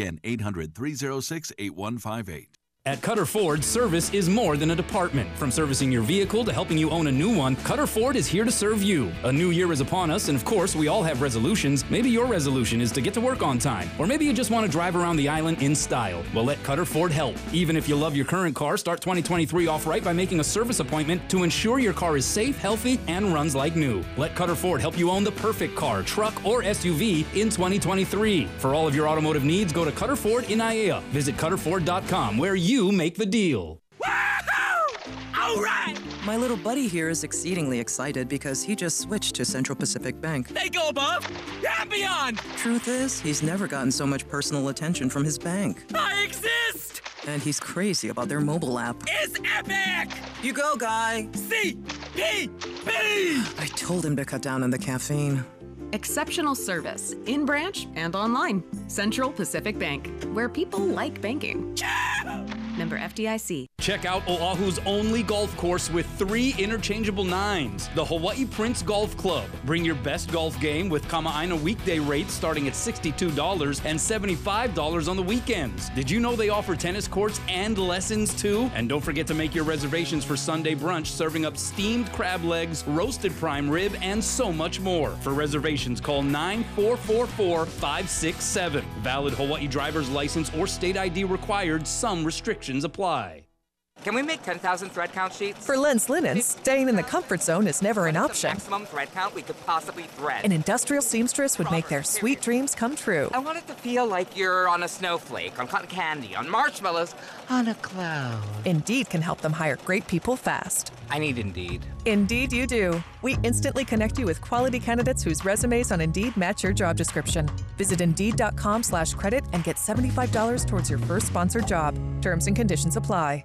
Again, 800 306 8158. At Cutter Ford, service is more than a department. From servicing your vehicle to helping you own a new one, Cutter Ford is here to serve you. A new year is upon us, and of course, we all have resolutions. Maybe your resolution is to get to work on time, or maybe you just want to drive around the island in style. Well, let Cutter Ford help. Even if you love your current car, start 2023 off right by making a service appointment to ensure your car is safe, healthy, and runs like new. Let Cutter Ford help you own the perfect car, truck, or SUV in 2023. For all of your automotive needs, go to Cutter Ford in Aiea. Visit CutterFord.com, where you you make the deal. All right! My little buddy here is exceedingly excited because he just switched to Central Pacific Bank. They go above and beyond! Truth is, he's never gotten so much personal attention from his bank. I exist! And he's crazy about their mobile app. It's epic! You go, guy! C P B! I told him to cut down on the caffeine. Exceptional service, in branch and online. Central Pacific Bank, where people like banking. Member FDIC. Check out Oahu's only golf course with three interchangeable nines, the Hawaii Prince Golf Club. Bring your best golf game with Kama'aina weekday rates starting at $62 and $75 on the weekends. Did you know they offer tennis courts and lessons too? And don't forget to make your reservations for Sunday brunch, serving up steamed crab legs, roasted prime rib, and so much more. For reservations, call 9444 567. Valid Hawaii driver's license or state ID required, some restrictions apply. Can we make 10,000 thread count sheets? For Lens Linens, staying in the comfort zone is never an option. maximum thread count we could possibly thread. An industrial seamstress would make their sweet dreams come true. I want it to feel like you're on a snowflake, on cotton candy, on marshmallows, on a cloud. Indeed can help them hire great people fast. I need Indeed. Indeed, you do. We instantly connect you with quality candidates whose resumes on Indeed match your job description. Visit Indeed.com slash credit and get $75 towards your first sponsored job. Terms and conditions apply.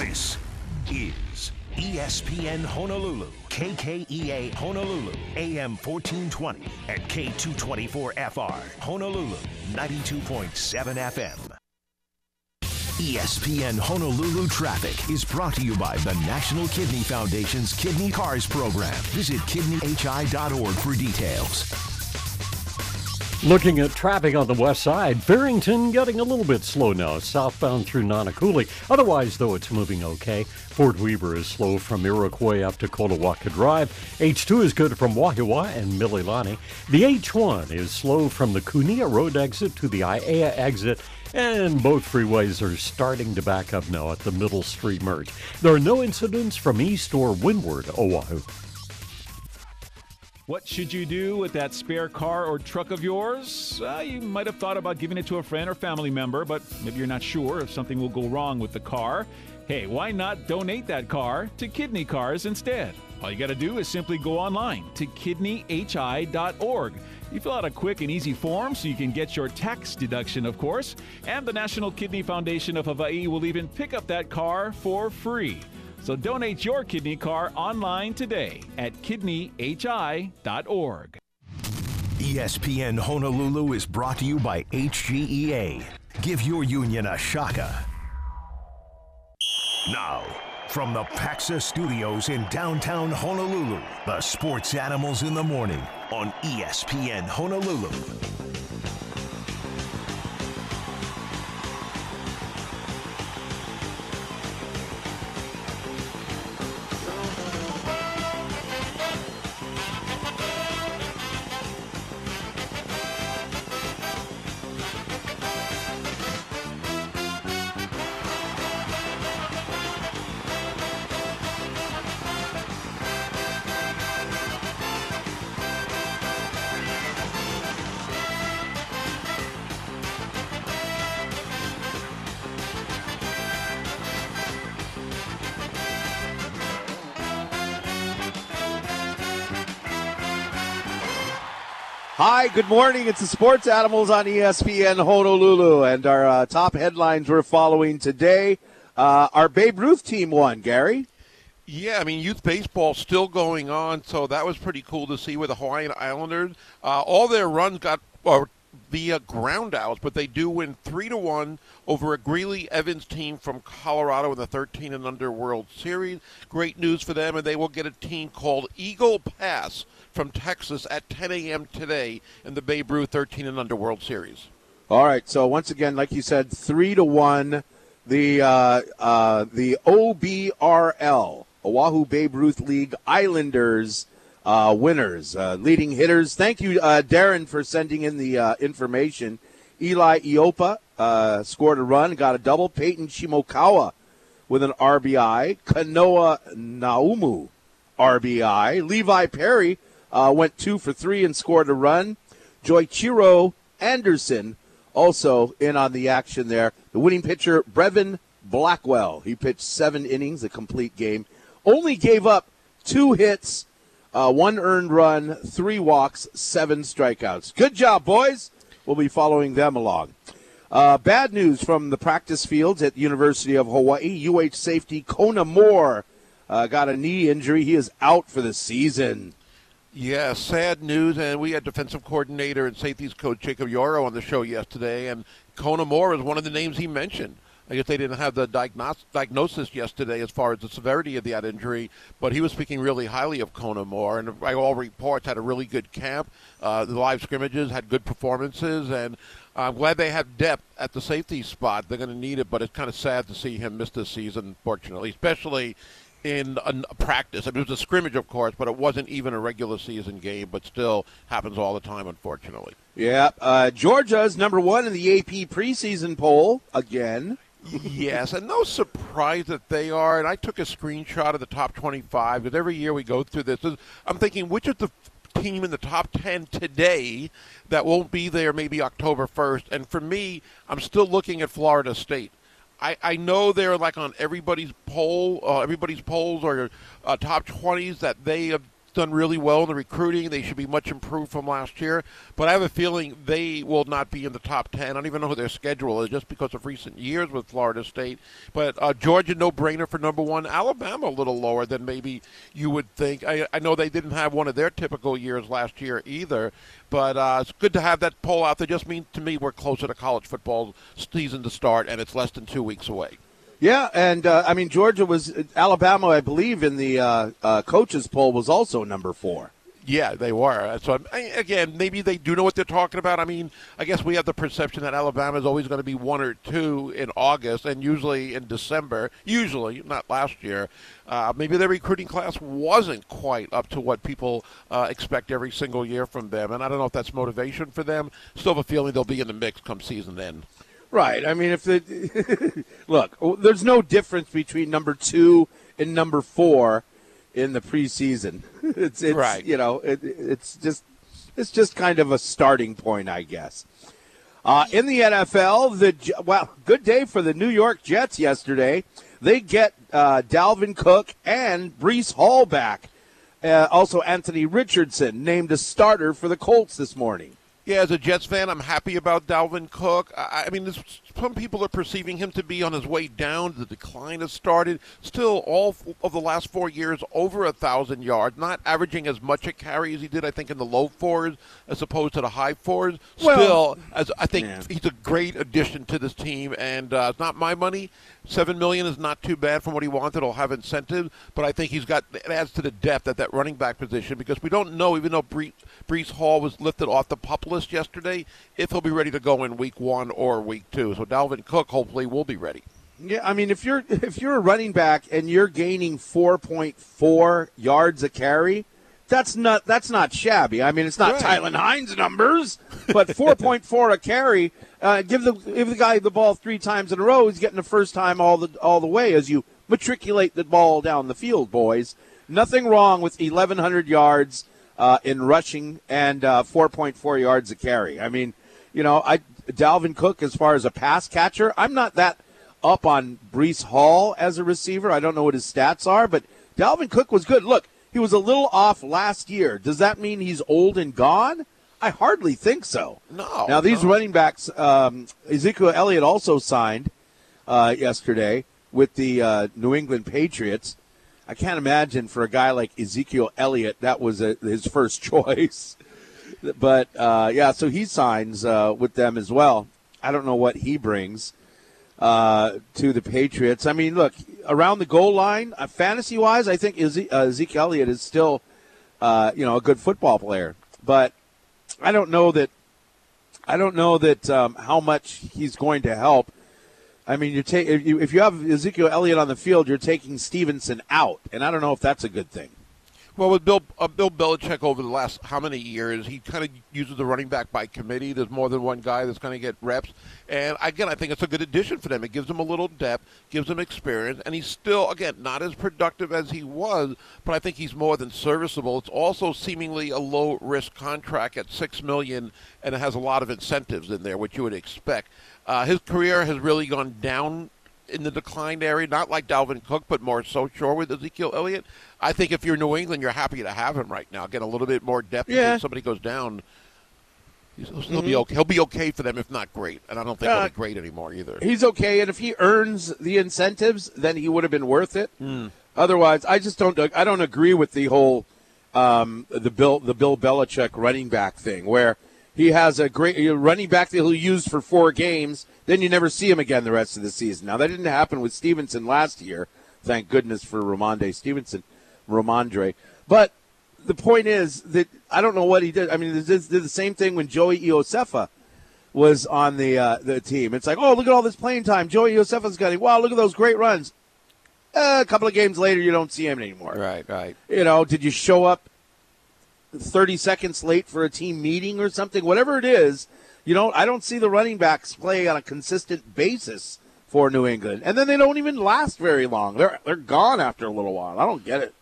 This is ESPN Honolulu, KKEA Honolulu, AM 1420, and K224FR, Honolulu, 92.7 FM. ESPN Honolulu Traffic is brought to you by the National Kidney Foundation's Kidney Cars program. Visit kidneyhi.org for details. Looking at traffic on the west side, Farrington getting a little bit slow now, southbound through Nanakuli. Otherwise, though, it's moving okay. Fort Weaver is slow from Iroquois up to Kolowaka Drive. H2 is good from Wahiawa and Mililani. The H1 is slow from the Kunia Road exit to the Aiea exit. And both freeways are starting to back up now at the Middle Street merge. There are no incidents from east or windward Oahu. What should you do with that spare car or truck of yours? Uh, you might have thought about giving it to a friend or family member, but maybe you're not sure if something will go wrong with the car. Hey, why not donate that car to Kidney Cars instead? All you got to do is simply go online to kidneyhi.org. You fill out a quick and easy form so you can get your tax deduction, of course, and the National Kidney Foundation of Hawaii will even pick up that car for free. So donate your kidney car online today at kidneyhi.org. ESPN Honolulu is brought to you by HGEA. Give your union a shaka. Now, from the Paxa Studios in downtown Honolulu, the sports animals in the morning on ESPN Honolulu. Good morning. It's the Sports Animals on ESPN Honolulu, and our uh, top headlines we're following today. Uh, our Babe Ruth team won, Gary. Yeah, I mean, youth baseball still going on, so that was pretty cool to see with the Hawaiian Islanders. Uh, all their runs got uh, via ground outs, but they do win three to one over a Greeley Evans team from Colorado in the 13 and under World Series. Great news for them, and they will get a team called Eagle Pass from Texas at 10 a.m. today in the Babe Ruth 13 and under World Series. All right. So once again, like you said, three to one. The uh, uh, the OBRL Oahu Babe Ruth League Islanders uh, winners, uh, leading hitters. Thank you, uh, Darren, for sending in the uh, information. Eli Iopa scored a run, got a double. Peyton Shimokawa with an RBI. Kanoa Naumu RBI. Levi Perry uh, went two for three and scored a run. Joichiro Anderson also in on the action there. The winning pitcher, Brevin Blackwell. He pitched seven innings, a complete game. Only gave up two hits, uh, one earned run, three walks, seven strikeouts. Good job, boys. We'll be following them along. Uh, bad news from the practice fields at the University of Hawaii. UH safety Kona Moore uh, got a knee injury. He is out for the season. Yeah, sad news. And we had defensive coordinator and safeties coach Jacob Yoro on the show yesterday, and Kona Moore is one of the names he mentioned. I guess they didn't have the diagnos- diagnosis yesterday as far as the severity of that injury, but he was speaking really highly of Kona Moore, and by all reports, had a really good camp. Uh, the live scrimmages had good performances, and I'm glad they have depth at the safety spot. They're going to need it, but it's kind of sad to see him miss this season, unfortunately, especially in a, practice. I mean, it was a scrimmage, of course, but it wasn't even a regular season game, but still happens all the time, unfortunately. Yeah, uh, Georgia's number one in the AP preseason poll again. yes, and no surprise that they are. And I took a screenshot of the top 25 because every year we go through this. I'm thinking, which is the team in the top 10 today that won't be there maybe October 1st? And for me, I'm still looking at Florida State. I, I know they're like on everybody's poll, uh, everybody's polls or uh, top 20s that they have done really well in the recruiting. They should be much improved from last year. But I have a feeling they will not be in the top 10. I don't even know who their schedule is just because of recent years with Florida State. But uh, Georgia, no brainer for number one. Alabama, a little lower than maybe you would think. I, I know they didn't have one of their typical years last year either. But uh, it's good to have that poll out there. Just means to me we're closer to college football season to start, and it's less than two weeks away. Yeah, and uh, I mean Georgia was Alabama, I believe, in the uh, uh, coaches poll was also number four. Yeah, they were. So again, maybe they do know what they're talking about. I mean, I guess we have the perception that Alabama is always going to be one or two in August, and usually in December. Usually, not last year. Uh, maybe their recruiting class wasn't quite up to what people uh, expect every single year from them, and I don't know if that's motivation for them. Still have a feeling they'll be in the mix come season end. Right. I mean, if the look, there's no difference between number two and number four in the preseason. It's, it's right. You know, it, it's just it's just kind of a starting point, I guess. Uh, in the NFL, the well, good day for the New York Jets yesterday. They get uh, Dalvin Cook and Breece Hall back. Uh, also, Anthony Richardson named a starter for the Colts this morning. Yeah, as a Jets fan, I'm happy about Dalvin Cook. I, I mean, this, some people are perceiving him to be on his way down. The decline has started. Still, all of the last four years, over a thousand yards, not averaging as much a carry as he did, I think, in the low fours as opposed to the high fours. Still, well, as I think yeah. he's a great addition to this team, and uh, it's not my money. Seven million is not too bad from what he wanted. He'll have incentives, but I think he's got it adds to the depth at that running back position because we don't know, even though Breece, Breece Hall was lifted off the pup list yesterday, if he'll be ready to go in week one or week two. So Dalvin Cook hopefully will be ready. Yeah, I mean if you're if you're a running back and you're gaining four point four yards a carry, that's not that's not shabby. I mean it's not right. Tylan Hines numbers, but four point four a carry. Uh, give the give the guy the ball three times in a row. He's getting the first time all the all the way as you matriculate the ball down the field, boys. Nothing wrong with 1,100 yards uh, in rushing and uh, 4.4 yards a carry. I mean, you know, I Dalvin Cook as far as a pass catcher, I'm not that up on Breece Hall as a receiver. I don't know what his stats are, but Dalvin Cook was good. Look, he was a little off last year. Does that mean he's old and gone? I hardly think so. No. Now these no. running backs, um, Ezekiel Elliott also signed uh, yesterday with the uh, New England Patriots. I can't imagine for a guy like Ezekiel Elliott that was a, his first choice. But uh, yeah, so he signs uh, with them as well. I don't know what he brings uh, to the Patriots. I mean, look around the goal line, uh, fantasy wise, I think uh, Ezekiel Elliott is still, uh, you know, a good football player. But I don't know that. I don't know that um, how much he's going to help. I mean, you if you, if you have Ezekiel Elliott on the field, you're taking Stevenson out, and I don't know if that's a good thing. Well, with Bill uh, Bill Belichick over the last how many years, he kind of uses the running back by committee. There's more than one guy that's going to get reps, and again, I think it's a good addition for them. It gives them a little depth, gives them experience, and he's still again not as productive as he was, but I think he's more than serviceable. It's also seemingly a low risk contract at six million, and it has a lot of incentives in there, which you would expect. Uh, his career has really gone down in the declined area, not like Dalvin Cook, but more so sure with Ezekiel Elliott. I think if you're New England, you're happy to have him right now. Get a little bit more depth. Yeah. case somebody goes down. He'll still be okay. He'll be okay for them, if not great. And I don't think Uh, he'll be great anymore either. He's okay, and if he earns the incentives, then he would have been worth it. Hmm. Otherwise, I just don't. I don't agree with the whole um, the Bill the Bill Belichick running back thing, where he has a great a running back that he'll use for four games, then you never see him again the rest of the season. Now that didn't happen with Stevenson last year. Thank goodness for Rhamondre Stevenson, Rhamondre. But the point is that I don't know what he did. I mean, did the same thing when Joey Iosefa was on the uh, the team. It's like, oh, look at all this playing time. Joey Iosefa's getting. Wow, look at those great runs. Uh, a couple of games later, you don't see him anymore. Right, right. You know, did you show up 30 seconds late for a team meeting or something? Whatever it is, you know, I don't see the running backs play on a consistent basis for New England, and then they don't even last very long. They're they're gone after a little while. I don't get it.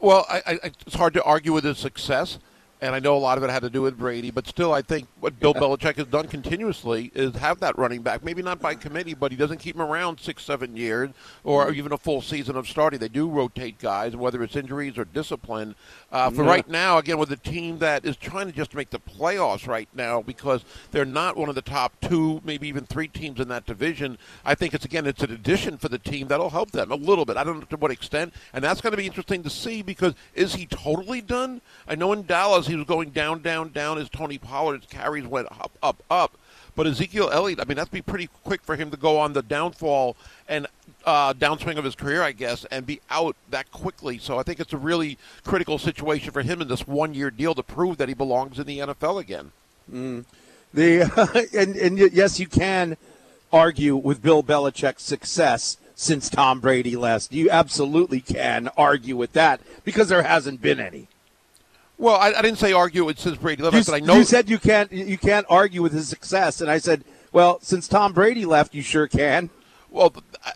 Well, I, I, it's hard to argue with his success, and I know a lot of it had to do with Brady, but still, I think what Bill Belichick has done continuously is have that running back. Maybe not by committee, but he doesn't keep him around six, seven years, or mm-hmm. even a full season of starting. They do rotate guys, whether it's injuries or discipline. Uh, for Yeah. right now, again, with a team that is trying to just make the playoffs right now because they're not one of the top two, maybe even three teams in that division. I think it's again, it's an addition for the team that'll help them a little bit. I don't know to what extent, and that's going to be interesting to see because is he totally done? I know in Dallas he was going down, down, down as Tony Pollard's carries went up, up, up. But Ezekiel Elliott, I mean, that'd be pretty quick for him to go on the downfall and uh, downswing of his career, I guess, and be out that quickly. So I think it's a really critical situation for him in this one-year deal to prove that he belongs in the NFL again. Mm. The and and yes, you can argue with Bill Belichick's success since Tom Brady left. You absolutely can argue with that because there hasn't been any. Well, I, I didn't say argue it since Brady left. I You, said I know you said you can't you can't argue with his success, and I said, well, since Tom Brady left, you sure can. Well, I-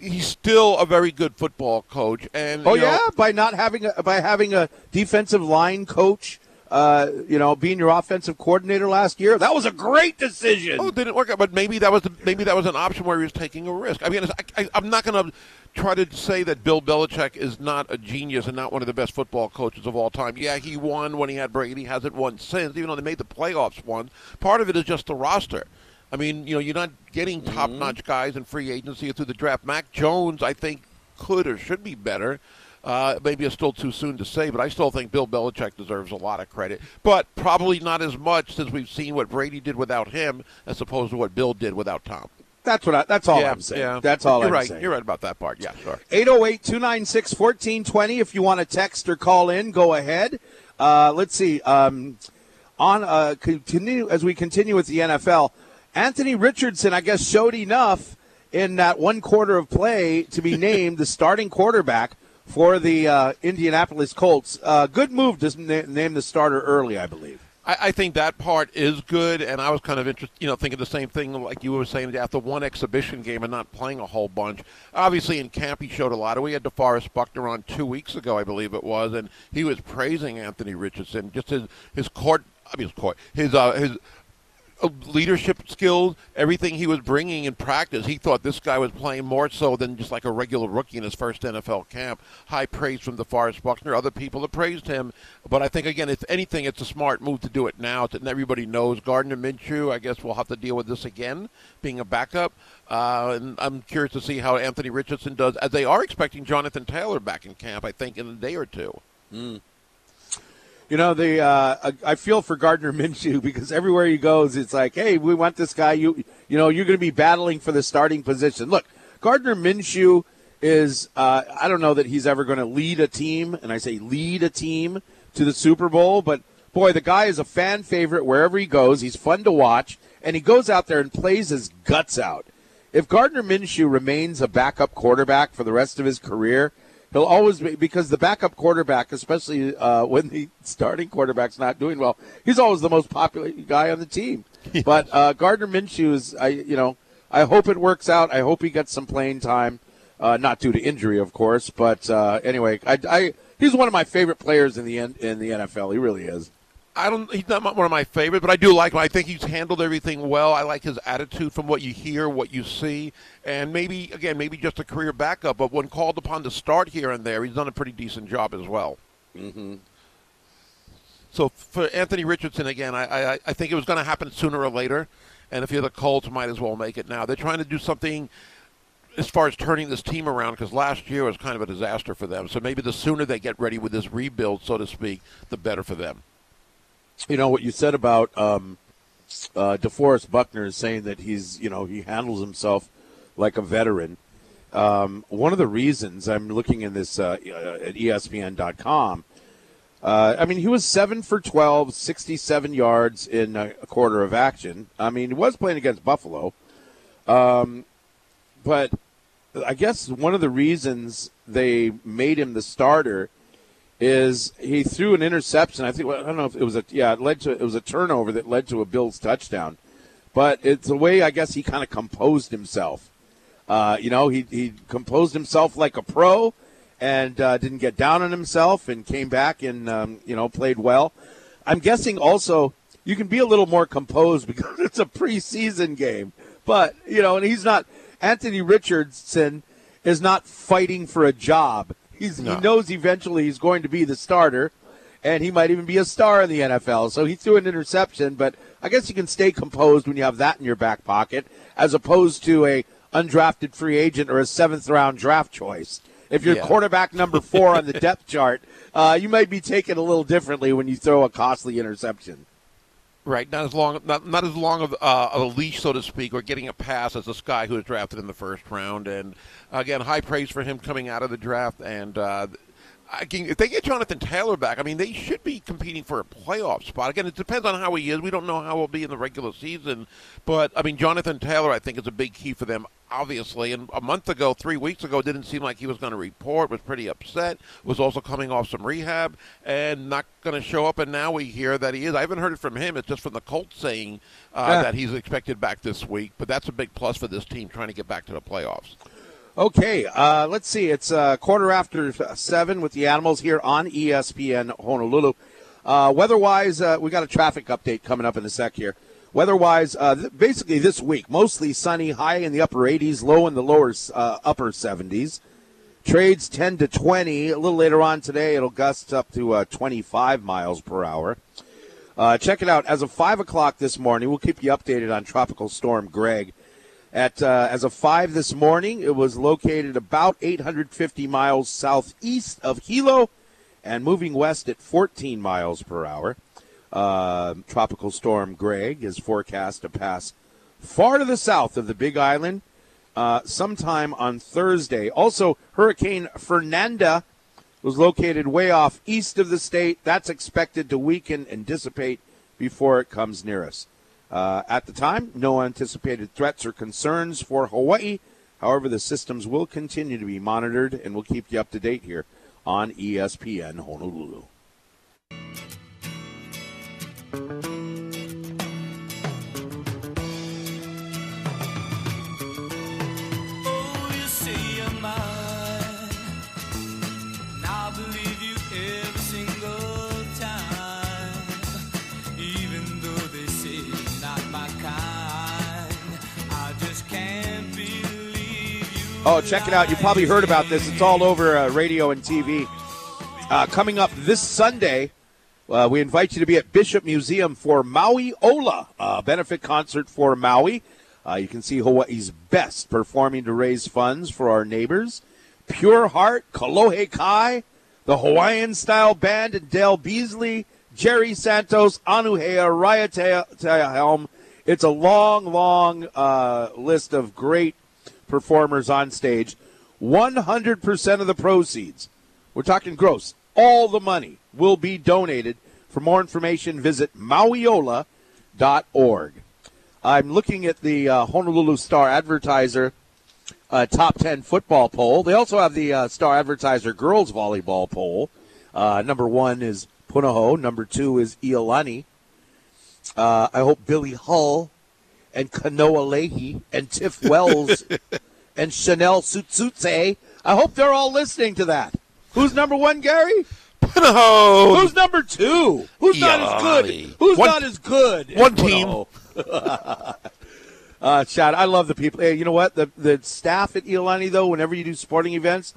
he's still a very good football coach, and Oh you know, yeah, by not having a, by having a defensive line coach, uh, you know, being your offensive coordinator last year, that was a great decision. Oh, it didn't work out, but maybe that was the, maybe that was an option where he was taking a risk. I mean, I, I, I'm not going to try to say that Bill Belichick is not a genius and not one of the best football coaches of all time. Yeah, he won when he had Brady. He hasn't won since, even though they made the playoffs once. Part of it is just the roster. I mean, you know, you're not getting top-notch guys in free agency or through the draft. Mac Jones, I think, could or should be better. Uh, maybe it's still too soon to say, but I still think Bill Belichick deserves a lot of credit. But probably not as much since we've seen what Brady did without him as opposed to what Bill did without Tom. That's what I, that's all yeah, I'm saying. Yeah. That's all You're I'm right. saying. You're right about that part. Yeah, sure. 808 296 1420. If you want to text or call in, go ahead. Uh, let's see. Um, on uh, continue as we continue with the NFL, Anthony Richardson, I guess, showed enough in that one quarter of play to be named the starting quarterback for the uh, Indianapolis Colts. Uh, good move to na- name the starter early, I believe. I, I think that part is good, and I was kind of interested, you know, thinking the same thing like you were saying after one exhibition game and not playing a whole bunch. Obviously, in camp he showed a lot. We had DeForest Buckner on two weeks ago, I believe it was, and he was praising Anthony Richardson, just his his court, I mean his court, his uh, his leadership skills, everything he was bringing in practice, he thought this guy was playing more so than just like a regular rookie in his first NFL camp. High praise from DeForest Buckner. Other people have praised him, but I think again, if anything, it's a smart move to do it now. That everybody knows Gardner Minshew. I guess we'll have to deal with this again, being a backup. Uh, and I'm curious to see how Anthony Richardson does, as they are expecting Jonathan Taylor back in camp. I think in a day or two. Mm. You know, the uh, I feel for Gardner Minshew because everywhere he goes, it's like, hey, we want this guy. You you know, you're going to be battling for the starting position. Look, Gardner Minshew is uh, I don't know that he's ever going to lead a team, and I say lead a team to the Super Bowl, but boy, the guy is a fan favorite wherever he goes. He's fun to watch, and he goes out there and plays his guts out. If Gardner Minshew remains a backup quarterback for the rest of his career, he'll always be because the backup quarterback, especially uh, when the starting quarterback's not doing well, he's always the most popular guy on the team. Yes. But uh, Gardner Minshew is, I you know, I hope it works out. I hope he gets some playing time, uh, not due to injury, of course. But uh, anyway, I, I, he's one of my favorite players in the in the NFL. He really is. I don't. He's not one of my favorites, but I do like him. I think he's handled everything well. I like his attitude from what you hear, what you see, and maybe again, maybe just a career backup. But when called upon to start here and there, he's done a pretty decent job as well. Mm-hmm. So for Anthony Richardson again, I I, I think it was going to happen sooner or later, and if you're the Colts, might as well make it now. They're trying to do something as far as turning this team around because last year was kind of a disaster for them. So maybe the sooner they get ready with this rebuild, so to speak, the better for them you know what you said about um, uh, DeForest Buckner is saying that he's you know he handles himself like a veteran. Um, one of the reasons I'm looking in this uh, uh at ESPN.com. Uh, I mean, he was seven for 12, 67 yards in a, a, quarter of action. I mean, he was playing against Buffalo, um, but I guess one of the reasons they made him the starter is he threw an interception. I think I don't know if it was a yeah, it led to it was a turnover that led to a Bills touchdown. But it's the way I guess he kind of composed himself. Uh, you know, he he composed himself like a pro, and uh, didn't get down on himself, and came back and um, you know played well. I'm guessing also you can be a little more composed because it's a preseason game. But you know, and he's not Anthony Richardson is not fighting for a job no. He knows eventually he's going to be the starter, and he might even be a star in the NFL. So he threw an interception, but I guess you can stay composed when you have that in your back pocket, as opposed to a undrafted free agent or a seventh round draft choice. If you're yeah. quarterback number four on the depth chart, uh, you might be taken a little differently when you throw a costly interception. Right, not as long, not, not as long of, uh, of a leash, so to speak, or getting a pass as this guy who was drafted in the first round. And again, high praise for him coming out of the draft. And uh, if they get Jonathan Taylor back, I mean, they should be competing for a playoff spot. Again, it depends on how he is. We don't know how he'll be in the regular season, but I mean, Jonathan Taylor, I think, is a big key for them. Obviously, and a month ago, three weeks ago, didn't seem like he was going to report. Was pretty upset. Was also coming off some rehab and not going to show up. And now we hear that he is. I haven't heard it from him. It's just from the Colts saying uh, yeah. that he's expected back this week. But that's a big plus for this team trying to get back to the playoffs. Okay, uh, let's see. It's uh, quarter after seven with the Animals here on ESPN Honolulu. Uh, weather-wise, uh, we got a traffic update coming up in a sec here. Weather-wise, uh, th- basically this week, mostly sunny, high in the upper 80s, low in the lower uh, upper 70s. Trades 10 to 20. A little later on today, it'll gust up to 25 miles per hour. check it out. As of 5 o'clock this morning, we'll keep you updated on Tropical Storm Greg. At uh, as of five this morning, it was located about 850 miles southeast of Hilo, and moving west at 14 miles per hour. Uh, tropical storm Greg is forecast to pass far to the south of the Big Island uh, sometime on Thursday. Also, Hurricane Fernanda was located way off east of the state. That's expected to weaken and dissipate before it comes near us. Uh, at the time, no anticipated threats or concerns for Hawaii. However, the systems will continue to be monitored, and we'll keep you up to date here on ESPN Honolulu. Oh, check it out. You probably heard about this. It's all over uh, radio and TV. Uh, coming up this Sunday, uh, we invite you to be at Bishop Museum for Maui Ola, a benefit concert for Maui. Uh, you can see Hawaii's best performing to raise funds for our neighbors. Pure Heart, Kolohe Kai, the Hawaiian style band, and Dale Beazley, Jerry Santos, Anuhea, Raya Te- Helm. It's a long, long uh, list of great performers on stage. 100% of the proceeds, we're talking gross, all the money will be donated. For more information, visit mauiola.org. I'm looking at the uh, Honolulu Star Advertiser uh, top 10 football poll. They also have the uh, Star Advertiser girls volleyball poll. Uh, number one is Punahou. Number two is Iolani. Uh, I hope Billy Hull and Kanoa Leahy and Tiff Wells and Chanel Sutsutse. I hope they're all listening to that. Who's number one, Gary? Punahou. Who's number two? Who's not as good? Who's One- not as good? one team. Uh, Chad, I love the people. Hey, you know what? The the staff at Iolani, though, whenever you do sporting events,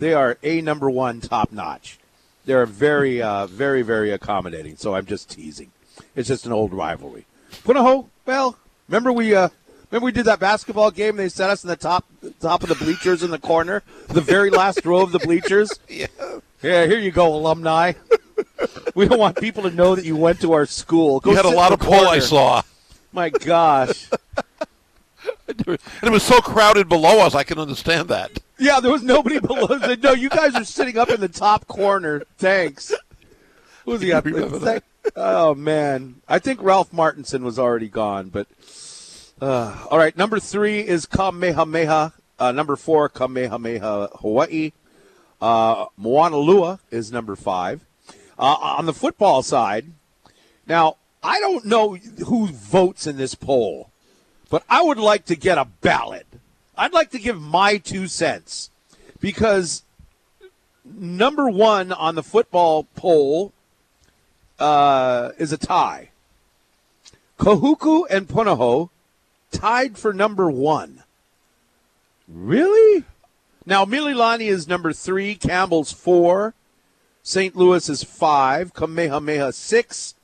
they are a number one, top notch. They're very, uh, very, very accommodating. So I'm just teasing. It's just an old rivalry. Punahou, well, remember we uh, remember we did that basketball game. They set us in the top top of the bleachers in the corner, the very last row of the bleachers. Yeah. Yeah, here you go, alumni. we don't want people to know that you went to our school. Go You had a lot of pull I saw. My gosh. And it was so crowded below us, I can understand that. Yeah, there was nobody below. Said, no, you guys are sitting up in the top corner. Thanks. Who's he up? remember Thank- Oh man, I think Ralph Martinson was already gone. But uh, all right, number three is Kamehameha. Uh, number four, Kamehameha Hawaii. Uh, Moanalua is number five. Uh, on the football side, now I don't know who votes in this poll, but I would like to get a ballot. I'd like to give my two cents because number one on the football poll uh, is a tie. Kahuku and Punahou tied for number one. Really? Now, Mililani is number three, Campbell's four, St. Louis is five, Kamehameha six.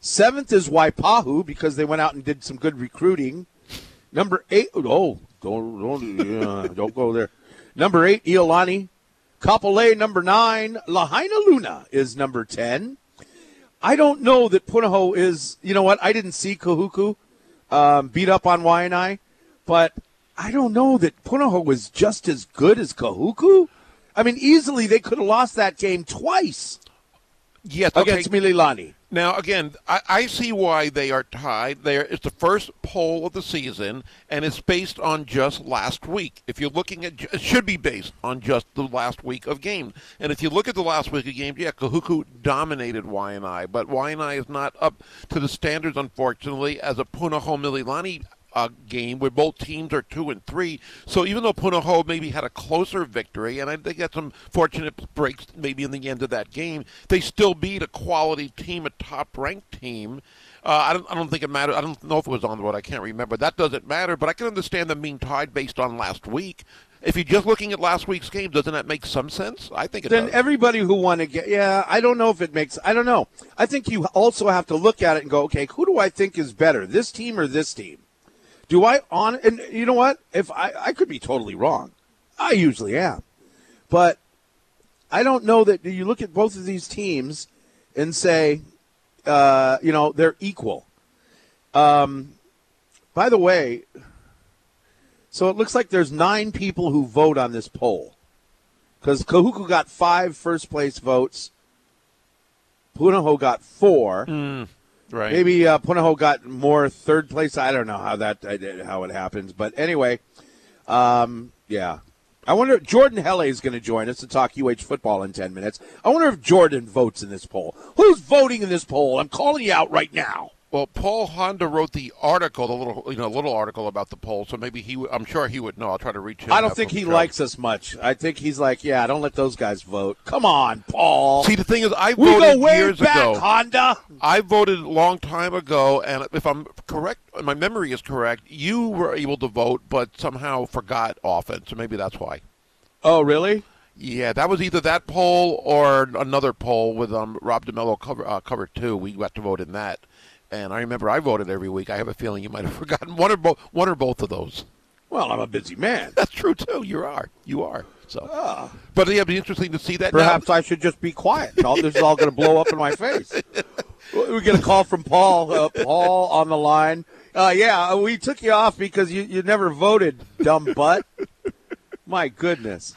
Seventh is Waipahu because they went out and did some good recruiting. Number eight, oh, don't, don't, don't go there. Number eight, Iolani. Kapolei, number nine. Lahaina Luna is number 10. I don't know that Punahou is, you know what? I didn't see Kahuku um, beat up on Waianae, but I don't know that Punahou was just as good as Kahuku. I mean, easily they could have lost that game twice Yes, okay. against Mililani. Now, again, I, I see why they are tied. There, it's the first poll of the season, and it's based on just last week. If you're looking at, it should be based on just the last week of games. And if you look at the last week of games, yeah, Kahuku dominated Waianae, but Waianae is not up to the standards, unfortunately, as a Punahou Mililani uh, game where both teams are two and three. So even though Punahou maybe had a closer victory, and I think had some fortunate breaks maybe in the end of that game, they still beat a quality team, a top-ranked team. Uh, I don't. I don't think it matters. I don't know if it was on the road. I can't remember. That doesn't matter. But I can understand them being tied based on last week. If you're just looking at last week's game, doesn't that make some sense? I think it then does. everybody who won a game, yeah, I don't know if it makes. I don't know. I think you also have to look at it and go, okay, who do I think is better, this team or this team? Do I on? And you know what? If I, I could be totally wrong, I usually am, but I don't know that you look at both of these teams and say, uh, you know, they're equal. Um, by the way, so it looks like there's nine people who vote on this poll because Kahuku got five first place votes. Punahou got four. Right. Maybe uh, Punahou got more third place. I don't know how that how it happens, but anyway, um, yeah. I wonder. Jordan Helle is going to join us to talk UH football in ten minutes. I wonder if Jordan votes in this poll. Who's voting in this poll? I'm calling you out right now. Well, Paul Honda wrote the article, the little you know little article about the poll. So maybe he, I'm sure he would know. I'll try to reach him. I don't think he likes us much. I think he's like, yeah, don't let those guys vote. Come on, Paul. See, the thing is, I we voted go way years back, ago. Honda. I voted a long time ago, and if I'm correct, my memory is correct, you were able to vote, but somehow forgot often. So maybe that's why. Oh, really? Yeah, that was either that poll or another poll with um, Rob DeMello cover uh, cover two. We got to vote in that, and I remember I voted every week. I have a feeling you might have forgotten one or both one or both of those. Well, I'm a busy man. That's true too. You are. You are. So, but yeah, it'd be interesting to see that. now. Perhaps I should just be quiet. All, this is all going to blow up in my face. We get a call from Paul. Uh, Paul on the line. Uh, yeah, we took you off because you, you never voted, dumb butt. My goodness.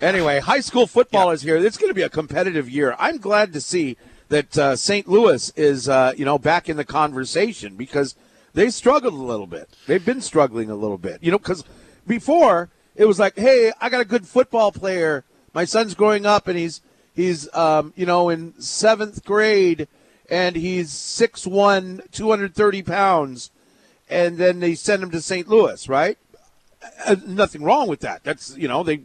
Anyway, high school football is here. It's going to be a competitive year. I'm glad to see that uh, St. Louis is, uh, you know, back in the conversation because they struggled a little bit. They've been struggling a little bit, you know, because before it was like, hey, I got a good football player. My son's growing up and he's he's um, you know in seventh grade and he's 6'1", 230 pounds, and then they send him to St. Louis, right? Uh, nothing wrong with that. That's you know they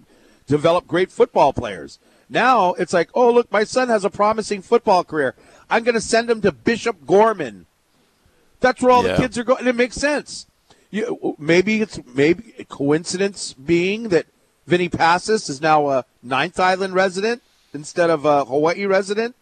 develop great football players. Now it's like, oh look, my son has a promising football career. I'm going to send him to Bishop Gorman. That's where all Yeah. the kids are going. And it makes sense. You, maybe it's maybe a coincidence being that Vinny Passas is now a Ninth Island resident instead of a Hawaii resident.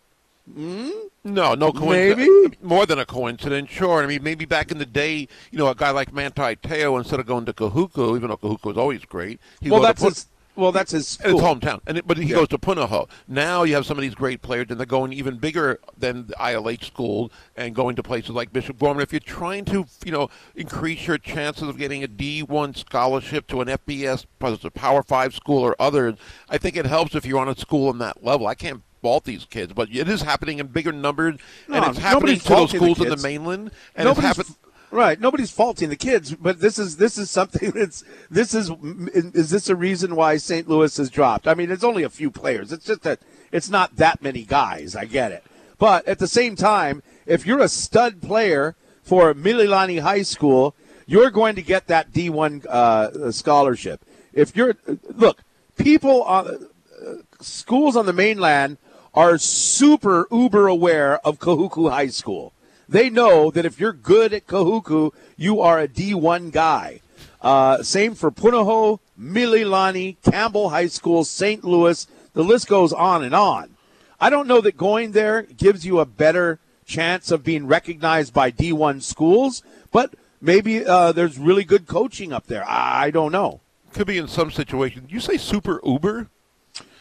Hmm? No, no coincidence. Maybe? more than a coincidence. Sure. I mean, maybe back in the day, you know, a guy like Manti Teo, instead of going to Kahuku, even though Kahuku was always great, he well, that's his. Well, that's his hometown, and it, but he Yeah. goes to Punahou. Now you have some of these great players, and they're going even bigger than the ILH school and going to places like Bishop Gorman. If you're trying to, you know, increase your chances of getting a D1 scholarship to an FBS, a Power Five school or others, I think it helps if you're on a school in that level. I can't fault these kids, but it is happening in bigger numbers, and it's happening to those schools in the mainland, and Nobody's it's happening. Right. Nobody's faulting the kids, but this is this is something that's this is is this a reason why St. Louis has dropped? I mean, it's only a few players. It's just that it's not that many guys. I get it, but at the same time, if you're a stud player for Mililani High School, you're going to get that D1 uh, scholarship. If you're look, people on uh, schools on the mainland are super uber aware of Kahuku High School. They know that if you're good at Kahuku, you are a D1 guy. Uh, same for Punahou, Mililani, Campbell High School, St. Louis. The list goes on and on. I don't know that going there gives you a better chance of being recognized by D1 schools, but maybe uh, there's really good coaching up there. I don't know. Could be in some situations. You say super Uber?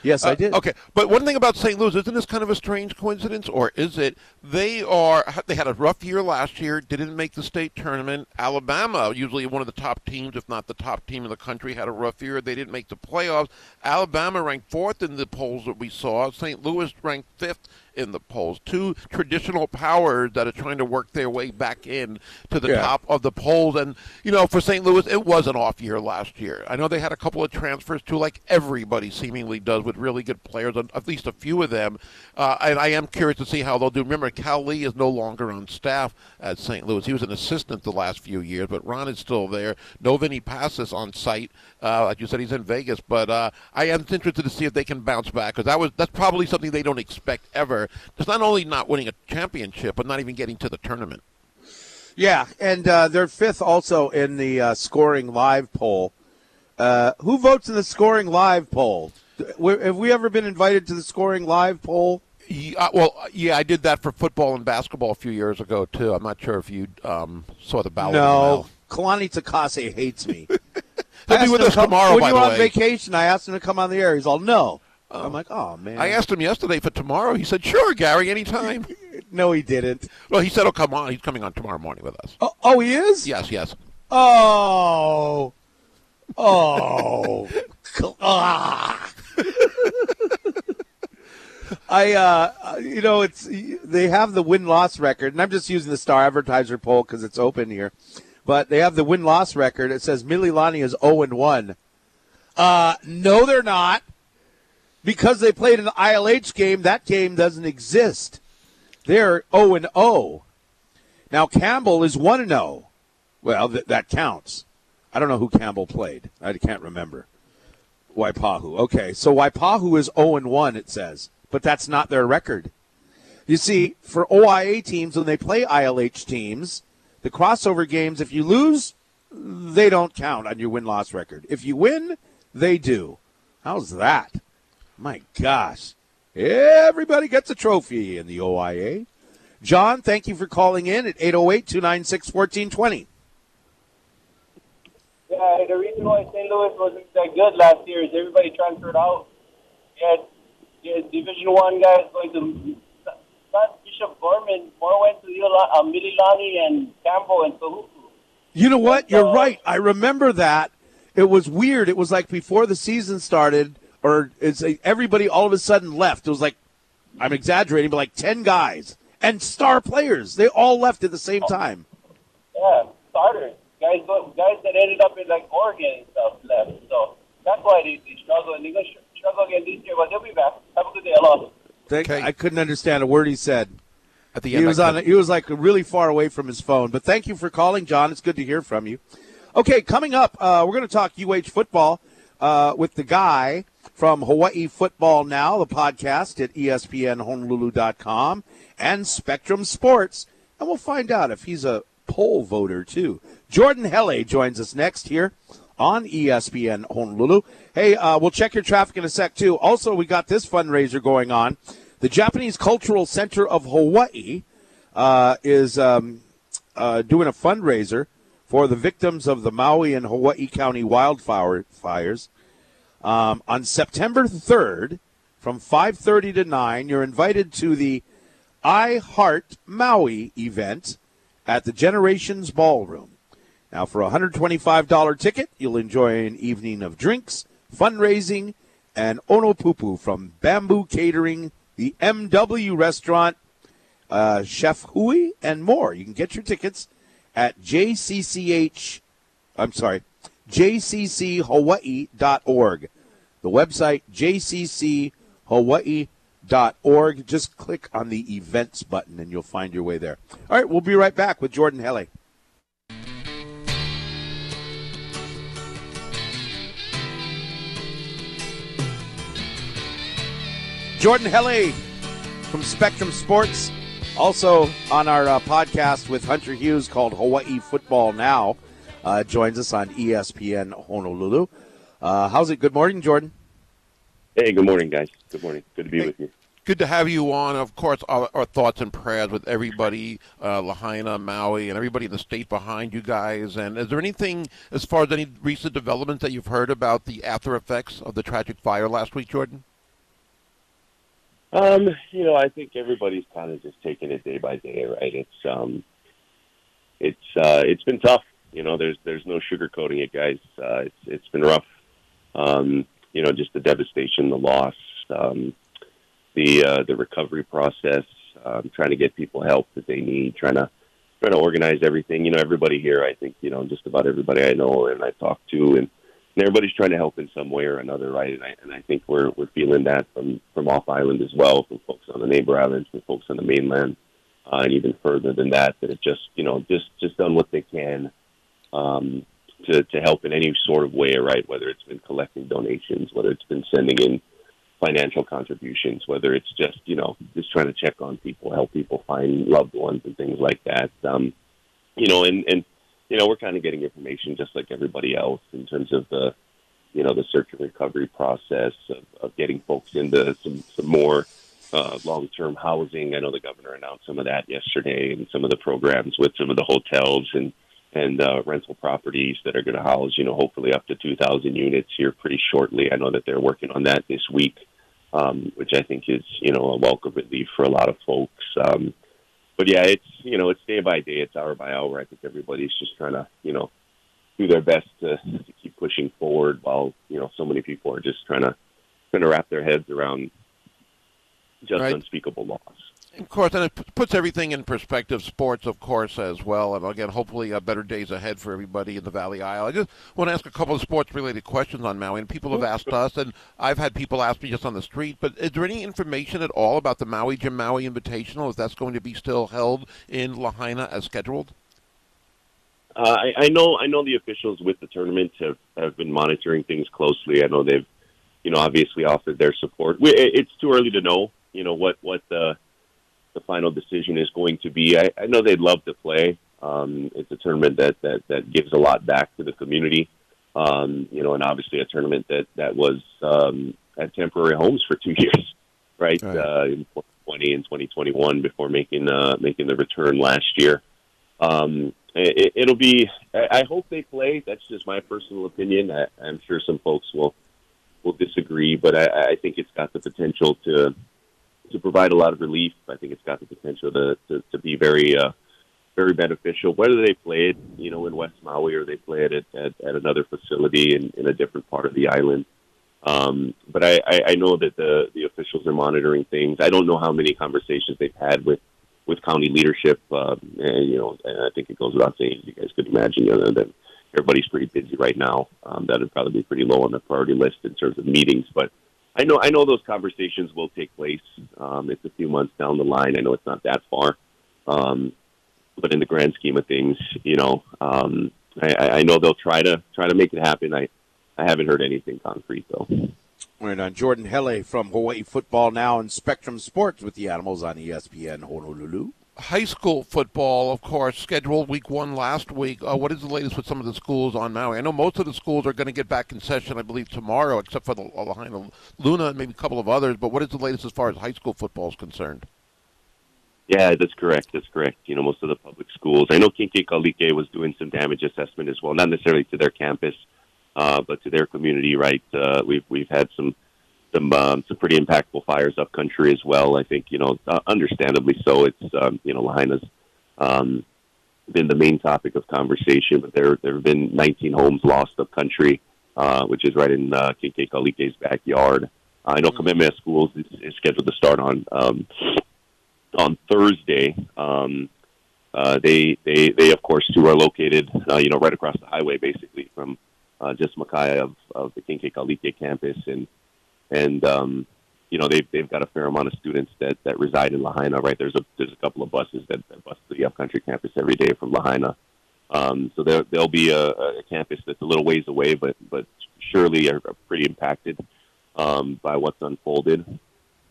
Yes, I Uh, did. Okay, but one thing about St. Louis, isn't this kind of a strange coincidence, or is it? They are. They had a rough year last year. Didn't make the state tournament. Alabama, usually one of the top teams, if not the top team in the country, had a rough year. They didn't make the playoffs. Alabama ranked fourth in the polls that we saw. St. Louis ranked fifth in the polls. Two traditional powers that are trying to work their way back in to the Yeah. top of the polls. And you know, for St. Louis, it was an off year last year. I know they had a couple of transfers too, like everybody seemingly does with really good players, at least a few of them. Uh, and I am curious to see how they'll do. Remember, Cal Lee is no longer on staff at St. Louis. He was an assistant the last few years, but Ron is still there. No Vinny Passas on site. Uh, like you said, he's in Vegas. But uh, I am interested to see if they can bounce back because that was that's probably something they don't expect ever. It's not only not winning a championship, but not even getting to the tournament. Yeah, and uh, they're fifth also in the uh, ScoringLive poll. Uh, who votes in the ScoringLive poll? Have we ever been invited to the ScoringLive poll? Yeah, well, yeah, I did that for football and basketball a few years ago too. I'm not sure if you um, saw the ballot. No, Kalani Takase hates me. He'll be with us come- tomorrow, When you were on way. vacation, I asked him to come on the air. He's all no. I'm like, oh man. I asked him yesterday for tomorrow. He said, "Sure, Gary, anytime." no, he didn't. Well, he said, "Oh, come on, he's coming on tomorrow morning with us." Oh, oh, he is. Yes, yes. Oh. Oh. Ah. I, uh, you know, it's they have the win loss record, and I'm just using the Star Advertiser poll because it's open here. But they have the win loss record. It says Mililani is 0 and 1. Uh, no, they're not. Because they played an ILH game, that game doesn't exist. They're 0 and 0. Now Campbell is one and zero. Well, th- that counts. I don't know who Campbell played. I can't remember. Waipahu. Okay, so Waipahu is zero and one. It says, but that's not their record. You see, for OIA teams when they play ILH teams, the crossover games, if you lose, they don't count on your win loss record. If you win, they do. How's that? My gosh. Everybody gets a trophy in the OIA. John, thank you for calling in at 808 296 1420. Yeah, the reason why St. Louis wasn't that good last year is everybody transferred out. Yeah, had Division One guys going to not Bishop Gorman, more went to uh, Mililani and Campbell and Kahuku. You know what? You're right. I remember that. It was weird. It was like before the season started, or it's like everybody all of a sudden left. It was like, I'm exaggerating, but like 10 guys and star players. They all left at the same time. Yeah, starters. Guys, guys that ended up in like Oregon and stuff left. So that's why they, they struggle. And they're going to struggle again this year, but they'll be back. Have a good day. Aloha. Thank, I couldn't understand a word he said. At the end, he was on. He was like really far away from his phone. But thank you for calling, John. It's good to hear from you. Okay, coming up, uh, we're going to talk UH football uh, with the guy from Hawaii Football Now, the podcast at ESPNHonolulu.com and Spectrum Sports, and we'll find out if he's a poll voter too. Jordan Helle joins us next here on ESPN Honolulu. Hey, uh, we'll check your traffic in a sec too. Also, we got this fundraiser going on. The Japanese Cultural Center of Hawaii uh, is um, uh, doing a fundraiser for the victims of the Maui and Hawaii County wildfire fires. Um, on September 3rd, from 5:30 to 9, you're invited to the I Heart Maui event at the Generations Ballroom. Now, for a $125 ticket, you'll enjoy an evening of drinks, fundraising, and onopupu from Bamboo Catering, the MW Restaurant, uh, Chef Hui, and more. You can get your tickets at JCCH, I'm sorry, jcchawaii.org. The website, jcchawaii.org. Just click on the events button and you'll find your way there. All right, we'll be right back with Jordan Helle. Jordan Helle from Spectrum Sports, also on our uh, podcast with Hunter Hughes called Hawaii Football Now, uh, joins us on ESPN Honolulu. Uh, how's it? Good morning, Jordan. Hey, good morning, guys. Good morning. Good to be with you. Good to have you on. Of course, our, our thoughts and prayers with everybody, uh, Lahaina, Maui, and everybody in the state behind you guys. And is there anything, as far as any recent developments that you've heard about the after effects of the tragic fire last week, Jordan? Um, you know, I think everybody's kind of just taking it day by day, right? It's um, it's uh, it's been tough. You know, there's there's no sugarcoating it, guys. Uh, it's it's been rough. Um, you know, just the devastation, the loss, um, the uh, the recovery process, um, trying to get people help that they need, trying to trying to organize everything. You know, everybody here, I think, you know, just about everybody I know and I talk to, and, and everybody's trying to help in some way or another, right? And I and I think we're we're feeling that from from off island as well, from folks on the neighbor islands, from folks on the mainland, uh, and even further than that, that have just you know just just done what they can. Um, to, to help in any sort of way, right? Whether it's been collecting donations, whether it's been sending in financial contributions, whether it's just you know just trying to check on people, help people find loved ones and things like that. Um, you know, and and you know we're kind of getting information just like everybody else in terms of the you know the search and recovery process of, of getting folks into some some more uh, long term housing. I know the governor announced some of that yesterday, and some of the programs with some of the hotels and and uh, rental properties that are going to house, you know, hopefully up to 2,000 units here pretty shortly. I know that they're working on that this week, um, which I think is, you know, a welcome relief for a lot of folks. Um, but yeah, it's, you know, it's day by day, it's hour by hour. I think everybody's just trying to, you know, do their best to, to keep pushing forward while, you know, so many people are just trying to, trying to wrap their heads around just Right. unspeakable loss. Of course, and it puts everything in perspective, sports, of course, as well. And again, hopefully, uh, better days ahead for everybody in the Valley Isle. I just want to ask a couple of sports related questions on Maui. And people have asked us, and I've had people ask me just on the street, but is there any information at all about the Maui Jim Maui Invitational? If that's going to be still held in Lahaina as scheduled? Uh, I, I know I know the officials with the tournament have, have been monitoring things closely. I know they've, you know, obviously offered their support. We, it's too early to know, you know, what what the the final decision is going to be. I, I know they'd love to play. Um, it's a tournament that, that that gives a lot back to the community. Um, you know, and obviously a tournament that that was um, at temporary homes for two years, right? Uh, in 2020 and 2021 before making uh, making the return last year. Um, it, it'll be. I, I hope they play. That's just my personal opinion. I, I'm sure some folks will will disagree, but I, I think it's got the potential to to provide a lot of relief. I think it's got the potential to to, to be very uh, very beneficial. Whether they play it, you know, in West Maui or they play it at, at, at another facility in, in a different part of the island. Um, but I, I, I know that the the officials are monitoring things. I don't know how many conversations they've had with with county leadership. Um, and you know, and I think it goes without saying, you guys could imagine, you know, that everybody's pretty busy right now. Um, that would probably be pretty low on the priority list in terms of meetings. But I know I know those conversations will take place. Um, it's a few months down the line. I know it's not that far, um, but in the grand scheme of things, you know, um, I, I know they'll try to try to make it happen. I I haven't heard anything concrete though. We're on Jordan Helle from Hawaii Football Now and Spectrum Sports with the Animals on ESPN Honolulu. High school football, of course, scheduled week one last week. Uh, what is the latest with some of the schools on Maui? I know most of the schools are going to get back in session, I believe, tomorrow, except for the Lahaina Luna and maybe a couple of others. But what is the latest as far as high school football is concerned? Yeah, that's correct. That's correct. You know, most of the public schools. I know King Kekaulike was doing some damage assessment as well, not necessarily to their campus, uh, but to their community. Right? Uh, we've we've had some some um, some pretty impactful fires up country as well. I think you know, uh, understandably so. It's um, you know, Lahaina's um, been the main topic of conversation, but there there have been 19 homes lost up country, uh, which is right in uh, King Kekaulike's backyard. I know Kamehameha Schools is, is scheduled to start on um, on Thursday. Um, uh, they they they of course too are located uh, you know right across the highway basically from uh, just Makai of, of the King Kekaulike campus and and um, you know they've they've got a fair amount of students that that reside in Lahaina right there's a there's a couple of buses that, that bus to the upcountry campus every day from Lahaina um, so there there'll be a, a campus that's a little ways away but but surely are, are pretty impacted um, by what's unfolded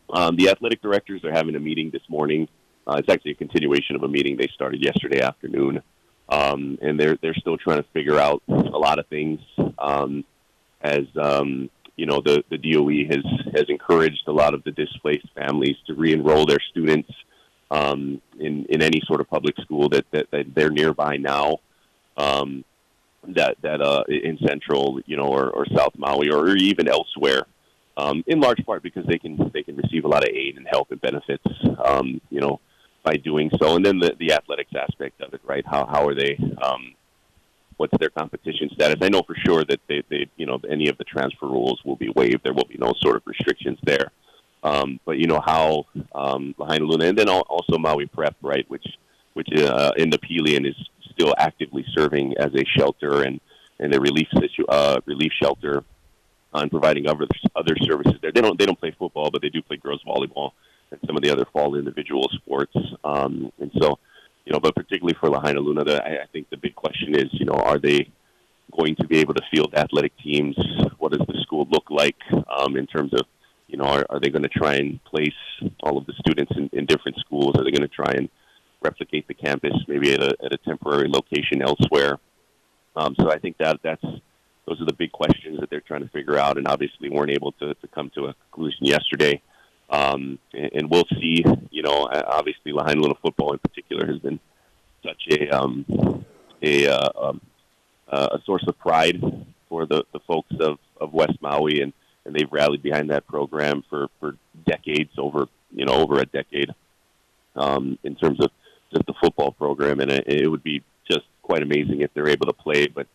um, the athletic directors are having a meeting this morning. Uh, it's actually a continuation of a meeting they started yesterday afternoon, um, and they're they're still trying to figure out a lot of things. Um, as um, you know, the the DOE has has encouraged a lot of the displaced families to re-enroll their students um, in in any sort of public school that that, that they're nearby now. Um, that that uh, in Central, you know, or, or South Maui, or even elsewhere um, in large part because they can they can receive a lot of aid and help and benefits, um, you know, by doing so. And then the, the athletics aspect of it, right? How how are they? Um, what's their competition status? I know for sure that they, they you know any of the transfer rules will be waived. There will be no sort of restrictions there. Um, but you know how um, Lahainaluna and then also Maui Prep, right? Which which uh, in the Pelion is still actively serving as a shelter and and a relief situ- uh, relief shelter on providing other other services there. They don't they don't play football, but they do play girls volleyball and some of the other fall individual sports. Um, and so, you know, but particularly for Lahainaluna, the, I, I think the big question is, you know, are they going to be able to field athletic teams? What does the school look like um, in terms of, you know, are, are they going to try and place all of the students in, in different schools? Are they going to try and replicate the campus maybe at a, at a temporary location elsewhere? Um, so I think that that's those are the big questions that they're trying to figure out, and obviously weren't able to, to come to a conclusion yesterday. Um, and, and we'll see. You know, obviously Lahainaluna football in particular has been such a um, a uh, um, uh, a source of pride for the, the folks of, of West Maui, and, and they've rallied behind that program for, for decades, over you know over a decade, um, in terms of just the football program, and it, it would be just quite amazing if they're able to play. But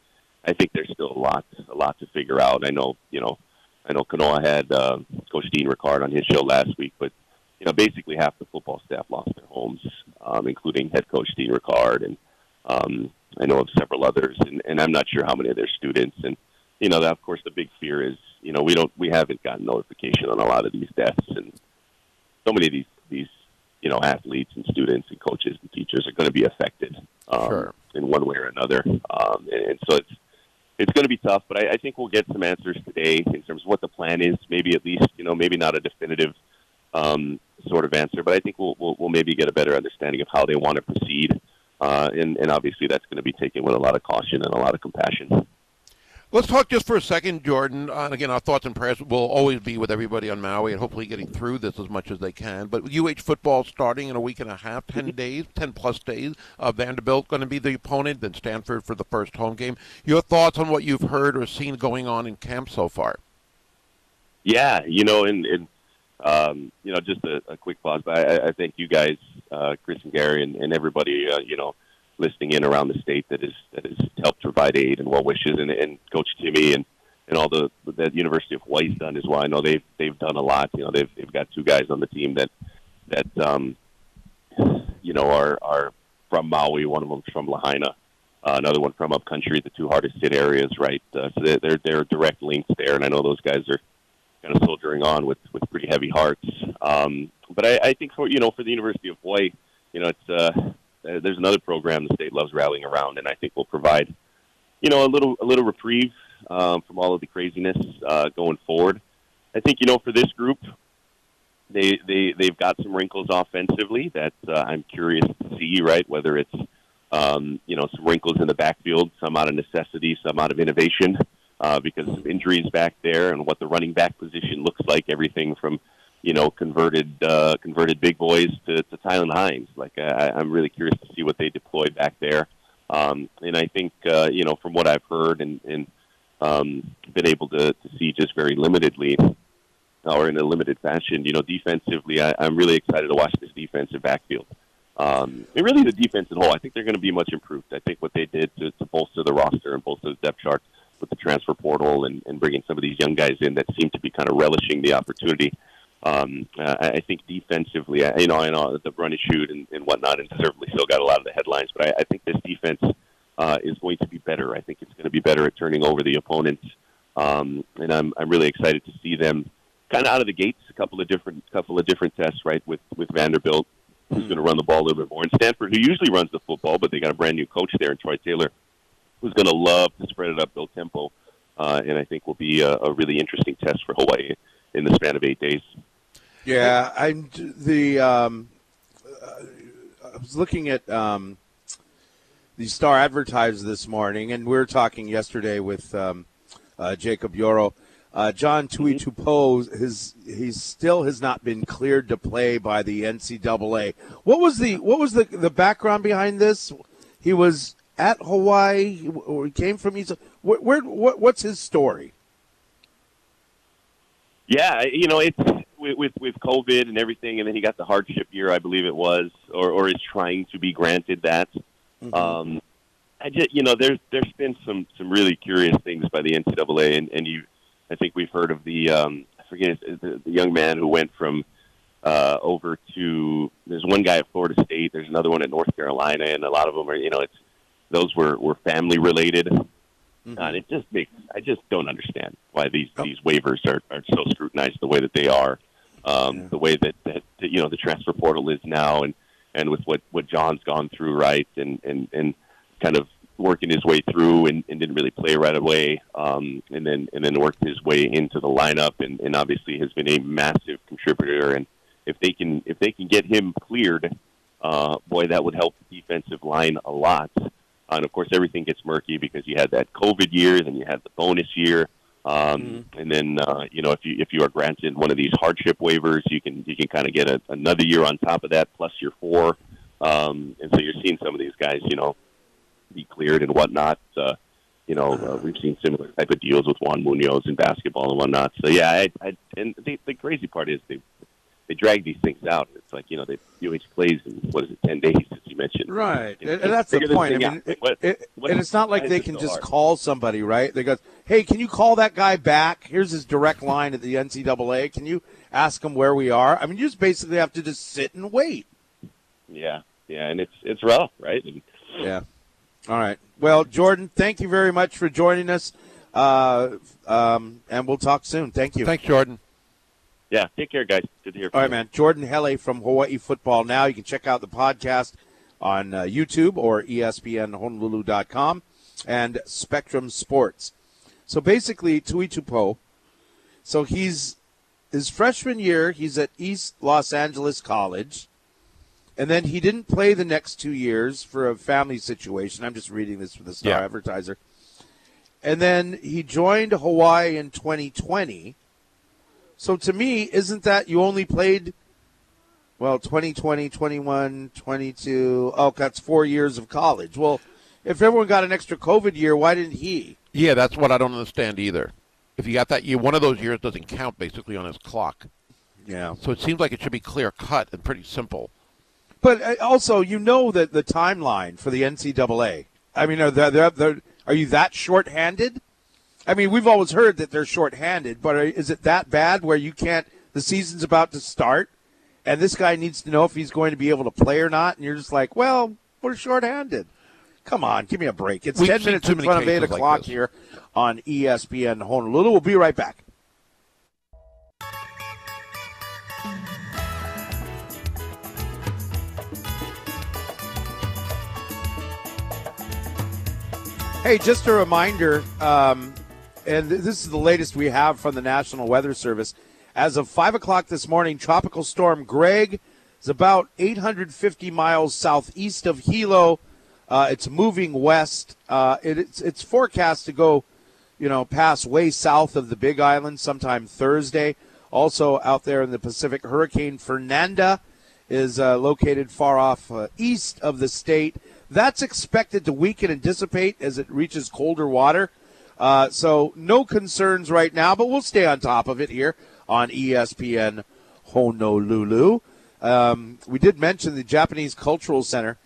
I think there's still a lot a lot to figure out. I know you know I know Kanoa had uh, Coach Dean Ricard on his show last week, but you know, basically half the football staff lost their homes, um, including head coach Dean Ricard, and um, I know of several others, and, and I'm not sure how many of their students. And you know, that, of course, the big fear is, you know, we don't, we haven't gotten notification on a lot of these deaths, and so many of these these you know athletes and students and coaches and teachers are going to be affected um, Sure. in one way or another, um, and, and so it's it's going to be tough. But I, I think we'll get some answers today in terms of what the plan is. Maybe at least you know maybe not a definitive um, sort of answer, but I think we'll, we'll we'll maybe get a better understanding of how they want to proceed. Uh, and, and obviously, that's going to be taken with a lot of caution and a lot of compassion. Let's talk just for a second, Jordan. Uh, and again, our thoughts and prayers will always be with everybody on Maui and hopefully getting through this as much as they can. But UH football starting in a week and a half, 10 days, 10 plus days. Uh, Vanderbilt going to be the opponent, then Stanford for the first home game. Your thoughts on what you've heard or seen going on in camp so far? Yeah, you know, and, and um, you know, just a, a quick pause, but I, I thank you guys, uh, Chris and Gary, and, and everybody, uh, you know, listening in around the state that is that has helped provide aid and well wishes, and, and Coach Timmy and and all the that University of Hawaii's done as well. I know they've they've done a lot. You know, they've they've got two guys on the team that that um, you know are are from Maui. One of them's from Lahaina. Uh, another one from upcountry, the two hardest hit areas, right? Uh, so they're, they're they're direct links there, and I know those guys are kind of soldiering on with with pretty heavy hearts. Um, but I, I think for you know for the University of Hawaii, you know it's uh, there's another program the state loves rallying around, and I think will provide you know a little a little reprieve um, from all of the craziness uh, going forward. I think you know for this group, they they they've got some wrinkles offensively that uh, I'm curious to see. Right, whether it's um, you know some wrinkles in the backfield, some out of necessity, some out of innovation, uh, because of injuries back there and what the running back position looks like. Everything from you know converted uh, converted big boys to, to Tylan Hines. Like I, I'm really curious to see what they deploy back there. Um, and I think uh, you know from what I've heard and, and um, been able to, to see just very limitedly or in a limited fashion, you know, defensively, I, I'm really excited to watch this defensive backfield. Um, and really, the defense as a whole, I think they're going to be much improved. I think what they did to, to bolster the roster and bolster the depth chart with the transfer portal and, and bringing some of these young guys in that seem to be kind of relishing the opportunity. Um, uh, I think defensively, you know, I know the run and shoot and, and whatnot, and deservedly still got a lot of the headlines. But I, I think this defense uh, is going to be better. I think it's going to be better at turning over the opponents, um, and I'm I'm really excited to see them kind of out of the gates. A couple of different couple of different tests, right? With with Vanderbilt, who's going to run the ball a little bit more, and Stanford, who usually runs the football, but they got a brand new coach there, in Troy Taylor, who's going to love to spread it up, build tempo, uh, and I think will be a, a really interesting test for Hawaii in the span of eight days. Yeah, I'm the. Um, uh, I was looking at um, the Star Advertiser this morning, and we were talking yesterday with um, uh, Jacob Yoro. Uh, John Tuitupou, his he still has not been cleared to play by the NCAA. What was the what was the the background behind this? He was at Hawaii, or he came from East. Where, where what, what's his story? Yeah, you know, it's with, with with COVID and everything, and then he got the hardship year, I believe it was, or or is trying to be granted that. Um, I just, you know, there's there's been some some really curious things by the NCAA, and and you, I think we've heard of the um, I forget the, the young man who went from uh, over to. There's one guy at Florida State. There's another one at North Carolina, and a lot of them are, you know, it's those were were family related. Uh, and it just makes I just don't understand why these these waivers are, are so scrutinized the way that they are, um, the way that, that that, you know the transfer portal is now, and and with what what John's gone through, right, and and and kind of working his way through and, and didn't really play right away, um, and then and then worked his way into the lineup, and, and obviously has been a massive contributor. And if they can if they can get him cleared, uh, boy, that would help the defensive line a lot. And of course, everything gets murky because you had that COVID year, then you had the bonus year, um, and then uh, you know if you if you are granted one of these hardship waivers, you can you can kind of get a, another year on top of that plus your four, um, and so you're seeing some of these guys, you know, be cleared and whatnot. Uh, you know, uh, we've seen similar type of deals with Juan Munoz in basketball and whatnot. So yeah, I, I and the, the crazy part is they they drag these things out. It's like you know they UH plays in what is it ten days. as you mentioned. Right, It's and, and that's the point. I mean, it, What- it- what- and it's not like they can so just hard? call somebody, right? They go, "Hey, can you call that guy back? Here's his direct line at the NCAA. Can you ask him where we are?" I mean, you just basically have to just sit and wait. Yeah, yeah, and it's it's rough, right? And, Yeah. All right. Well, Jordan, thank you very much for joining us, uh, um, and we'll talk soon. Thank you. Thanks, Jordan. Yeah, take care, guys. Good to hear from All right, you. man. Jordan Helle from Hawaii Football Now. You can check out the podcast on uh, YouTube or ESPNHonolulu.com and Spectrum Sports. So basically, Tuitupou. So he's his freshman year. He's at East Los Angeles College, and then he didn't play the next two years for a family situation. I'm just reading this from the Star Yeah. Advertiser. And then he joined Hawaii in 2020. So to me, isn't that you only played, well, 2020, 21, 22? Oh, that's four years of college. Well, if everyone got an extra COVID year, why didn't he? Yeah, that's what I don't understand either. If you got that year, one of those years doesn't count basically on his clock. Yeah. So it seems like it should be clear cut and pretty simple. But uh, also, you know that the timeline for the NCAA. I mean, are they, they're, they're, are you that short-handed? I mean, we've always heard that they're short-handed, but is it that bad where you can't? The season's about to start, and this guy needs to know if he's going to be able to play or not, and you're just like, well, we're short-handed. Come on, give me a break. It's We've ten minutes in front of eight cases like o'clock here on ESPN Honolulu. We'll be right back. Hey, just a reminder, um, and this is the latest we have from the National Weather Service. As of 5 o'clock this morning, Tropical Storm Greg is about 850 miles southeast of Hilo. Uh, it's moving west. Uh, it, it's, it's forecast to go, you know, pass way south of the Big Island sometime Thursday. Also out there in the Pacific, Hurricane Fernanda is uh, located far off uh, east of the state. That's expected to weaken and dissipate as it reaches colder water. Uh, so no concerns right now, but we'll stay on top of it here on ESPN Honolulu. Um, we did mention the Japanese Cultural Center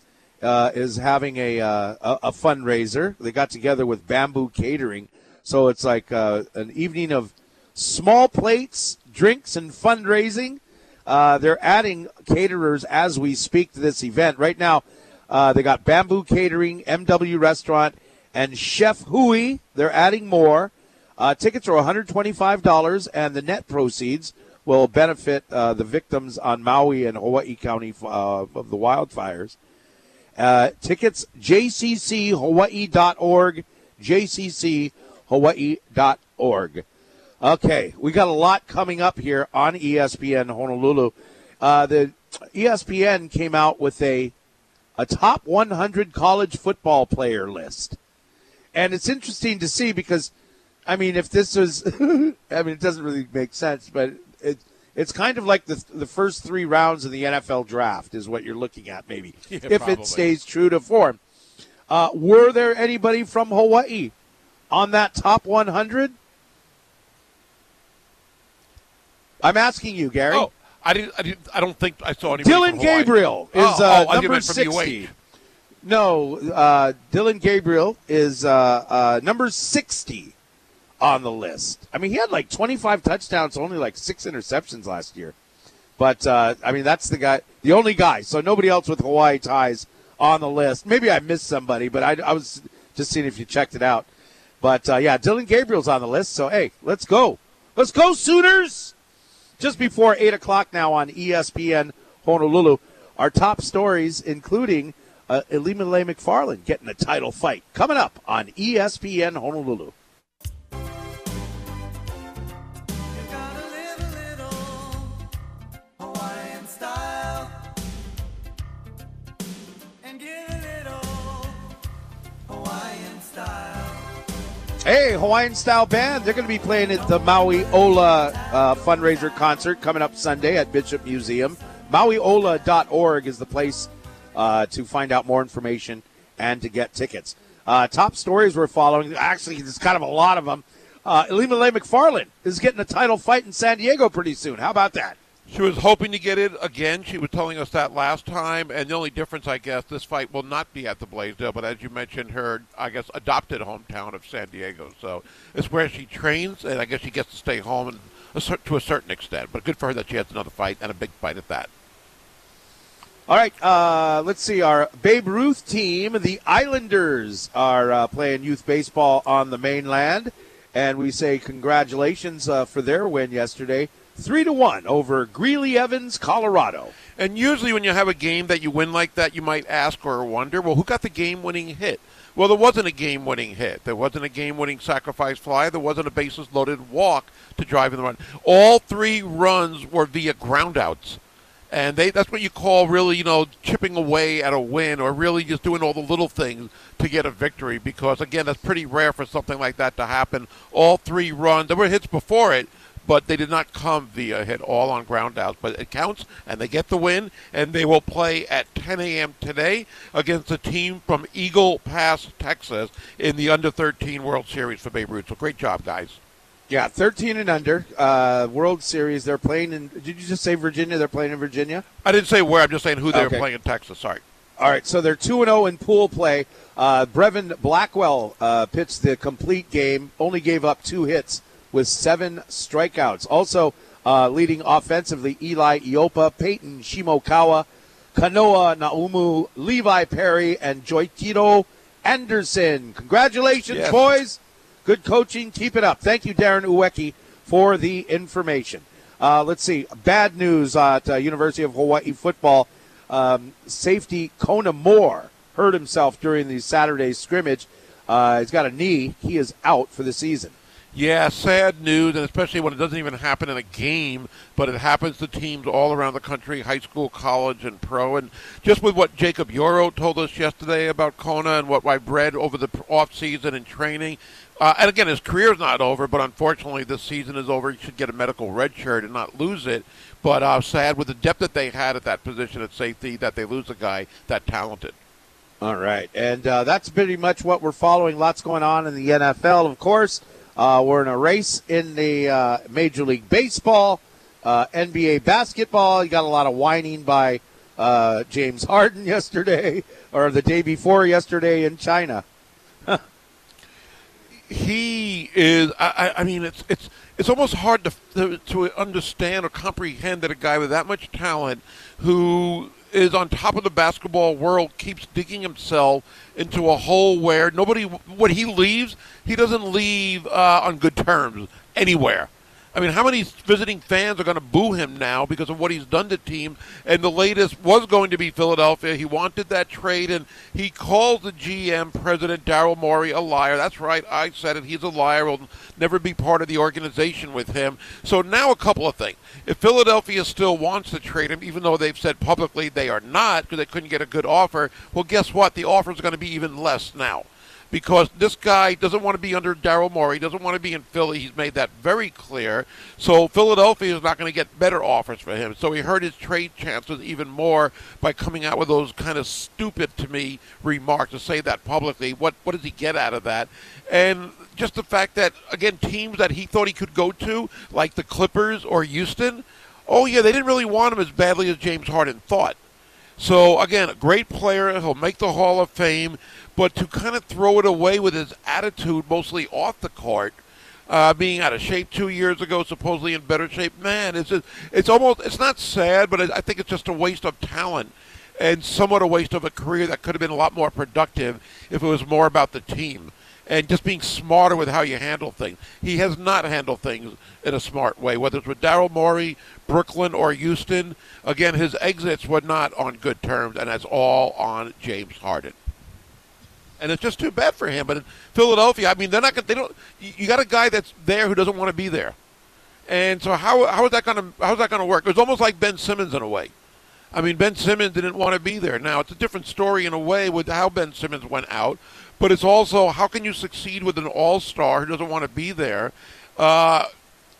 uh, is having a, uh, a a fundraiser. They got together with Bamboo Catering, so it's like uh, an evening of small plates, drinks, and fundraising. Uh, they're adding caterers as we speak to this event. Right now, uh, they got Bamboo Catering, MW Restaurant, and Chef Hui. They're adding more. Uh, tickets are $125, and the net proceeds will benefit uh, the victims on Maui and Hawaii County uh, of the wildfires. Uh, tickets, jcchawaii.org, jcchawaii.org. Okay, we got a lot coming up here on ESPN Honolulu. Uh, the ESPN came out with a a top 100 college football player list, and it's interesting to see because, I mean, if this was, I mean, it doesn't really make sense, but it it's kind of like the the first three rounds of the NFL draft is what you're looking at, maybe Yeah, if probably. it stays true to form. Uh, were there anybody from Hawaii on that top 100? I'm asking you, Gary. Oh, I didn't. I, didn't, I don't think I saw anybody. Dillon Gabriel is oh, uh, oh, number meant 60. UH. No, uh, Dillon Gabriel is uh, uh, number 60 on the list. I mean, he had like 25 touchdowns, only like six interceptions last year. But, uh, I mean, that's the guy, the only guy. So nobody else with Hawaii ties on the list. Maybe I missed somebody, but I, I was just seeing if you checked it out. But, uh, yeah, Dillon Gabriel's on the list. So, hey, let's go. Let's go, Sooners! Just before 8 o'clock now on ESPN Honolulu. Our top stories, including uh, Ilima-Lei Macfarlane getting a title fight, coming up on ESPN Honolulu. Hey, Hawaiian Style Band. They're going to be playing at the Maui Ola uh, fundraiser concert coming up Sunday at Bishop Museum. MauiOla.org is the place uh, to find out more information and to get tickets. Uh, top stories we're following. Actually, there's kind of a lot of them. Uh, Ilima-Lei Macfarlane is getting a title fight in San Diego pretty soon. How about that? She was hoping to get it again. She was telling us that last time, and the only difference, I guess, this fight will not be at the Blaisdell, but as you mentioned, her, I guess, adopted hometown of San Diego. So it's where she trains, and I guess she gets to stay home and to a certain extent. But good for her that she has another fight and a big fight at that. All right, uh, let's see. Our Babe Ruth team, the Islanders, are uh, playing youth baseball on the mainland, and we say congratulations uh, for their win yesterday, three to one over Greeley Evans, Colorado. And usually, when you have a game that you win like that, you might ask or wonder, well, who got the game-winning hit? Well, there wasn't a game-winning hit. There wasn't a game-winning sacrifice fly. There wasn't a bases-loaded walk to drive in the run. All three runs were via groundouts, and they that's what you call really, you know, chipping away at a win, or really just doing all the little things to get a victory. Because again, that's pretty rare for something like that to happen. All three runs. There were hits before it, but they did not come via hit, all on ground outs. But it counts, and they get the win, and they will play at 10 a.m. today against a team from Eagle Pass, Texas, in the Under 13 World Series for Babe Ruth. So great job, guys. Yeah, 13 and under, uh, World Series. They're playing in. Did you just say Virginia? They're playing in Virginia. I didn't say where. I'm just saying who they Okay. playing in Texas. Sorry. All right, so they're two and zero in pool play. Uh, Brevin Blackwell uh, pitched the complete game, only gave up two hits with seven strikeouts. Also uh, leading offensively, Eli Iopa, Peyton Shimokawa, Kanoa Naumu, Levi Perry, and Joichiro Anderson. Congratulations, Yes. boys! Good coaching. Keep it up. Thank you, Darren Uweki, for the information. Uh, let's see. Bad news at uh, University of Hawaii football. Um, safety Kona Moore hurt himself during the Saturday scrimmage. Uh, he's got a knee. He is out for the season. Yeah, sad news, and especially when it doesn't even happen in a game, but it happens to teams all around the country, high school, college, and pro. And just with what Jacob Yoro told us yesterday about Kona and what I've read over the off season and training, uh, and again, his career's not over, but unfortunately, this season is over. He should get a medical red shirt and not lose it. But uh, sad with the depth that they had at that position at safety that they lose a guy that talented. All right. And uh, that's pretty much what we're following. Lots going on in the NFL, of course. Uh, we're in a race in the uh, Major League Baseball, uh, NBA basketball. You got a lot of whining by uh, James Harden yesterday, or the day before yesterday in China. He is. I, I mean, it's it's it's almost hard to, to to understand or comprehend that a guy with that much talent, who is on top of the basketball world, keeps digging himself into a hole where nobody. When he leaves, he doesn't leave uh, on good terms anywhere. I mean, how many visiting fans are going to boo him now because of what he's done to team? And the latest was going to be Philadelphia. He wanted that trade, and he called the GM, President Daryl Morey, a liar. That's right, I said it. He's a liar. Will never be part of the organization with him. So now a couple of things. If Philadelphia still wants to trade him, even though they've said publicly they are not because they couldn't get a good offer, well, guess what? The offer is going to be even less now because this guy doesn't want to be under Daryl Morey, doesn't want to be in Philly. He's made that very clear. So Philadelphia is not going to get better offers for him. So he hurt his trade chances even more by coming out with those kind of stupid to me remarks to say that publicly. What what does he get out of that? And just the fact that again teams that he thought he could go to, like the Clippers or Houston, oh yeah, they didn't really want him as badly as James Harden thought. So again, a great player. He'll make the Hall of Fame, but to kind of throw it away with his attitude, mostly off the court, uh, being out of shape two years ago, supposedly in better shape, man, it's just, it's almost it's not sad, but I think it's just a waste of talent and somewhat a waste of a career that could have been a lot more productive if it was more about the team and just being smarter with how you handle things. He has not handled things in a smart way, whether it's with Daryl Morey, Brooklyn, or Houston. Again, his exits were not on good terms, and that's all on James Harden. And it's just too bad for him. But in Philadelphia, I mean, they're not. gonna- They don't. You got a guy that's there who doesn't want to be there, and so how how is that going to how's that going to work? It's almost like Ben Simmons in a way. I mean, Ben Simmons didn't want to be there. Now it's a different story in a way with how Ben Simmons went out, but it's also how can you succeed with an All Star who doesn't want to be there? Uh,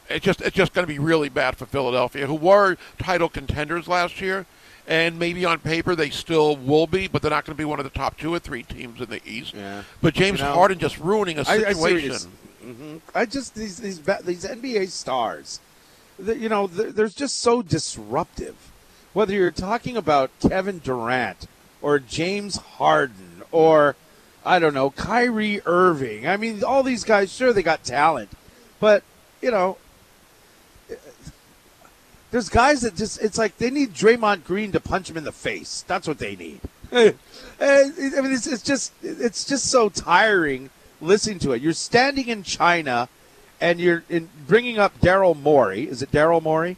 it's just it's just going to be really bad for Philadelphia, who were title contenders last year, and maybe on paper they still will be, but they're not going to be one of the top two or three teams in the East. Yeah. But James You know, Harden just ruining a situation. you're s- mhm. I just these these these NBA stars. the, you know, they're just so disruptive. Whether you're talking about Kevin Durant or James Harden or I don't know Kyrie Irving. I mean, all these guys, sure they got talent, but you know, there's guys that just it's like they need Draymond Green to punch him in the face. That's what they need. I mean, it's, it's just it's just so tiring listening to it. You're standing in China, and you're in, bringing up Daryl Morey. Is it Daryl Morey?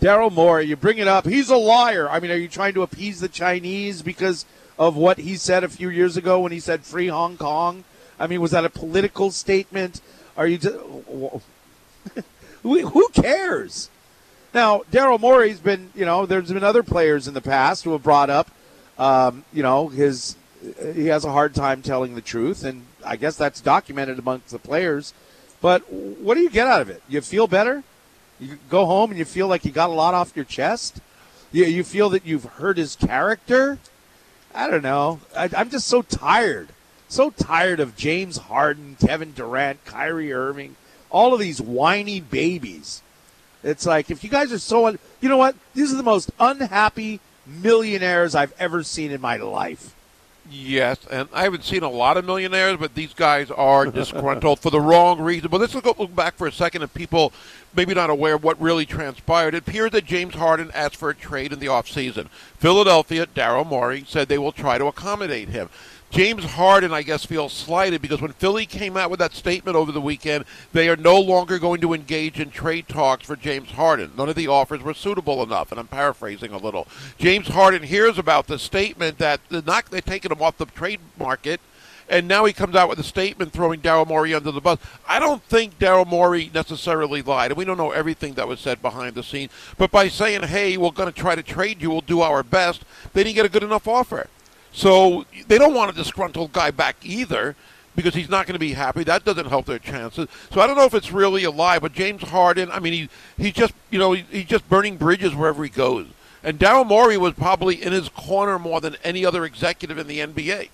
Daryl Morey. You bring it up. He's a liar. I mean, are you trying to appease the Chinese because of what he said a few years ago when he said free Hong Kong? I mean, was that a political statement? Are you just who cares? Now, Daryl Morey's been, you know, there's been other players in the past who have brought up, um, you know, his he has a hard time telling the truth, and I guess that's documented amongst the players. But what do you get out of it? You feel better? You go home and you feel like you got a lot off your chest? You, you feel that you've hurt his character? I don't know. I, I'm just so tired. So tired of James Harden, Kevin Durant, Kyrie Irving, all of these whiny babies. It's like if you guys are so, un- you know what? These are the most unhappy millionaires I've ever seen in my life. Yes, and I haven't seen a lot of millionaires, but these guys are disgruntled for the wrong reason. But let's look, look back for a second and people maybe not aware of what really transpired. It appears that James Harden asked for a trade in the offseason. Philadelphia, Daryl Morey, said they will try to accommodate him. James Harden, I guess, feels slighted because when Philly came out with that statement over the weekend, they are no longer going to engage in trade talks for James Harden. None of the offers were suitable enough, and I'm paraphrasing a little. James Harden hears about the statement that they're, not, they're taking him off the trade market, and now he comes out with a statement throwing Daryl Morey under the bus. I don't think Daryl Morey necessarily lied, and we don't know everything that was said behind the scenes. But by saying, "Hey, we're going to try to trade you, we'll do our best," they didn't get a good enough offer. So they don't want a disgruntled guy back either because he's not going to be happy. That doesn't help their chances. So I don't know if it's really a lie, but James Harden, I mean, he he's just you know he, he's just burning bridges wherever he goes. And Daryl Morey was probably in his corner more than any other executive in the NBA.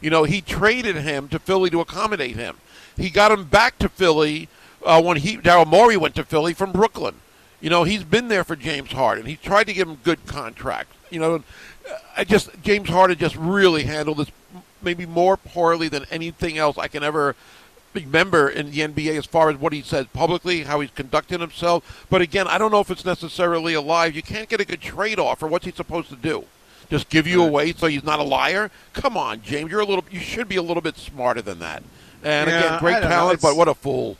You know, he traded him to Philly to accommodate him. He got him back to Philly uh, when he Daryl Morey went to Philly from Brooklyn. You know, he's been there for James Harden. He tried to give him good contracts. You know, I just James Harden just really handled this maybe more poorly than anything else I can ever remember in the NBA as far as what he said publicly, how he's conducting himself. But again, I don't know if it's necessarily a lie. You can't get a good trade off for What's he supposed to do? Just give you away so he's not a liar? Come on, James. You're a little. You should be a little bit smarter than that. And Yeah, again, great talent, but what a fool.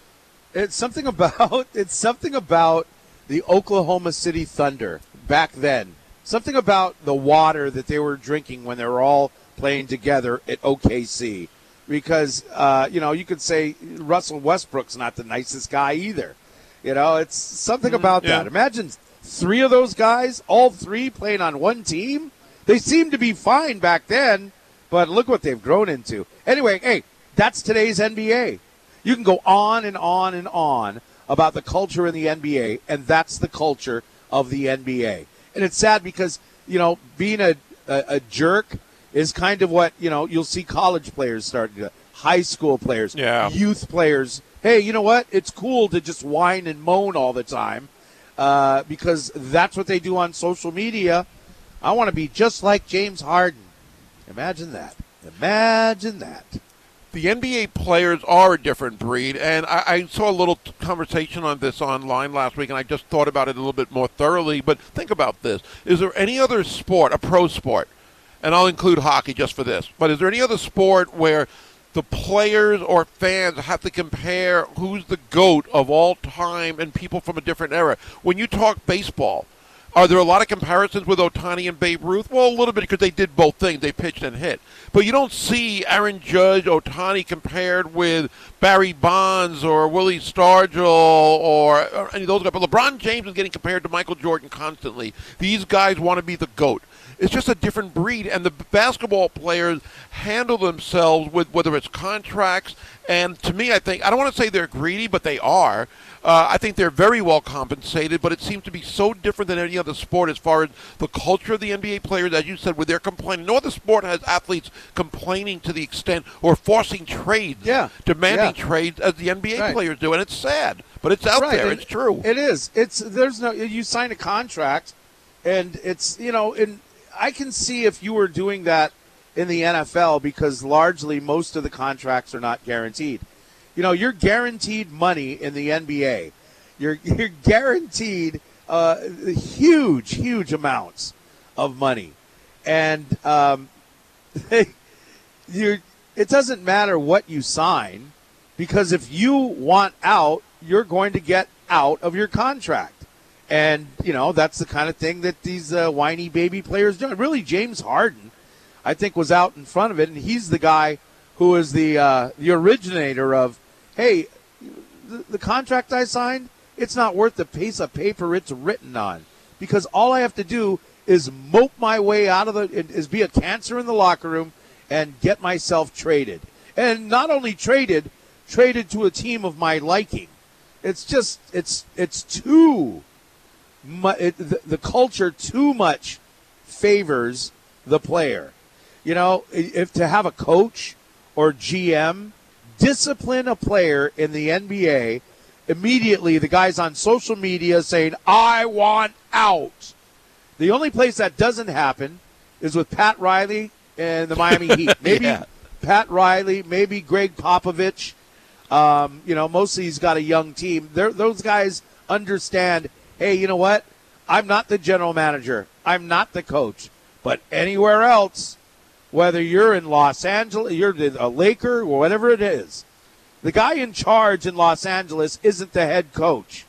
It's something about it's something about the Oklahoma City Thunder back then. Something about the water that they were drinking when they were all playing together at OKC. Because uh, you know, you could say Russell Westbrook's not the nicest guy either. You know, it's something about yeah. that. Imagine three of those guys, all three playing on one team. They seemed to be fine back then, but look what they've grown into. Anyway, hey, that's today's NBA. You can go on and on and on about the culture in the NBA, and that's the culture of the NBA. And it's sad because, you know, being a, a, a jerk is kind of what, you know, you'll see college players starting to, high school players, Yeah. youth players. Hey, you know what? It's cool to just whine and moan all the time uh, because that's what they do on social media. I want to be just like James Harden. Imagine that. Imagine that. The NBA players are a different breed, and I, I saw a little conversation on this online last week, and I just thought about it a little bit more thoroughly. But think about this: is there any other sport, a pro sport, and I'll include hockey just for this, but is there any other sport where the players or fans have to compare who's the goat of all time and people from a different era? When you talk baseball. Are there a lot of comparisons with Ohtani and Babe Ruth? Well, a little bit because they did both things. They pitched and hit. But you don't see Aaron Judge, Ohtani compared with Barry Bonds or Willie Stargell or, or any of those guys. But LeBron James is getting compared to Michael Jordan constantly. These guys want to be the GOAT. It's just a different breed, and the basketball players handle themselves with whether it's contracts And to me, I think I don't want to say they're greedy, but they are. Uh, I think they're very well compensated, but it seems to be so different than any other sport as far as the culture of the NBA players, as you said, where they're complaining. No other sport has athletes complaining to the extent or forcing trades, Yeah. demanding Yeah. trades as the NBA Right. players do, and it's sad, but it's out Right, there. and It's true. It is. It's there's no you sign a contract, and it's you know, and I can see if you were doing that in the NFL because largely most of the contracts are not guaranteed. You know, you're guaranteed money in the NBA. You're you're guaranteed uh, huge, huge amounts of money, and um, you. It doesn't matter what you sign because if you want out, you're going to get out of your contract. And, you know, that's the kind of thing that these uh, whiny baby players do. Really, James Harden, I think, was out in front of it. And he's the guy who is the, uh, the originator of, hey, the, the contract I signed, it's not worth the piece of paper it's written on. Because all I have to do is mope my way out of the, is be a cancer in the locker room and get myself traded. And not only traded, traded to a team of my liking. It's just it's it's too it, the, the culture too much favors the player. You know, if to have a coach or GM discipline a player in the NBA, immediately the guy's on social media saying, "I want out." The only place that doesn't happen is with Pat Riley and the Miami Heat. Maybe Yeah. Pat Riley, maybe Gregg Popovich. Um, you know, mostly he's got a young team. They're, those guys understand. Hey, you know what? I'm not the general manager. I'm not the coach. But anywhere else, whether you're in Los Angeles, you're a Laker or whatever it is, the guy in charge in Los Angeles isn't the head coach.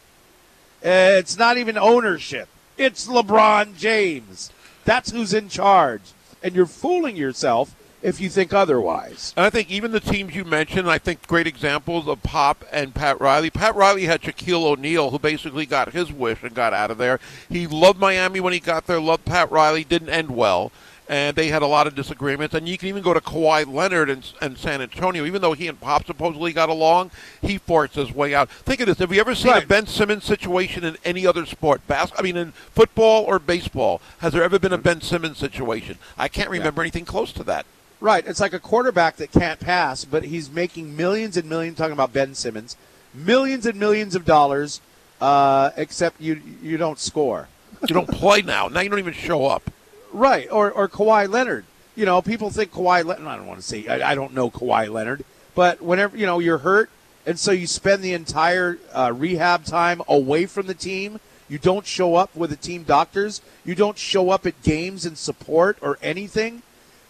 It's not even ownership. It's LeBron James. That's who's in charge. And you're fooling yourself if you think otherwise. And I think even the teams you mentioned, I think great examples of Pop and Pat Riley. Pat Riley had Shaquille O'Neal, who basically got his wish and got out of there. He loved Miami when he got there, loved Pat Riley, didn't end well. And they had a lot of disagreements. And you can even go to Kawhi Leonard and, and San Antonio. Even though he and Pop supposedly got along, he forced his way out. Think of this. Have you ever seen a Ben Simmons situation in any other sport? Bas- I mean, in football or baseball? Has there ever been a hmm. Ben Simmons situation? I can't remember anything close to that. Right. It's like a quarterback that can't pass, but he's making millions and millions. Talking about Ben Simmons, millions and millions of dollars, uh, except you you don't score. You don't play now. Now you don't even show up. Right. Or or Kawhi Leonard. You know, people think Kawhi Leonard. I don't want to say. I, I don't know Kawhi Leonard, but whenever you know you're hurt, and so you spend the entire uh, rehab time away from the team. You don't show up with the team doctors. You don't show up at games and support or anything.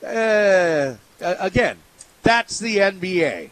Uh, again, that's the NBA.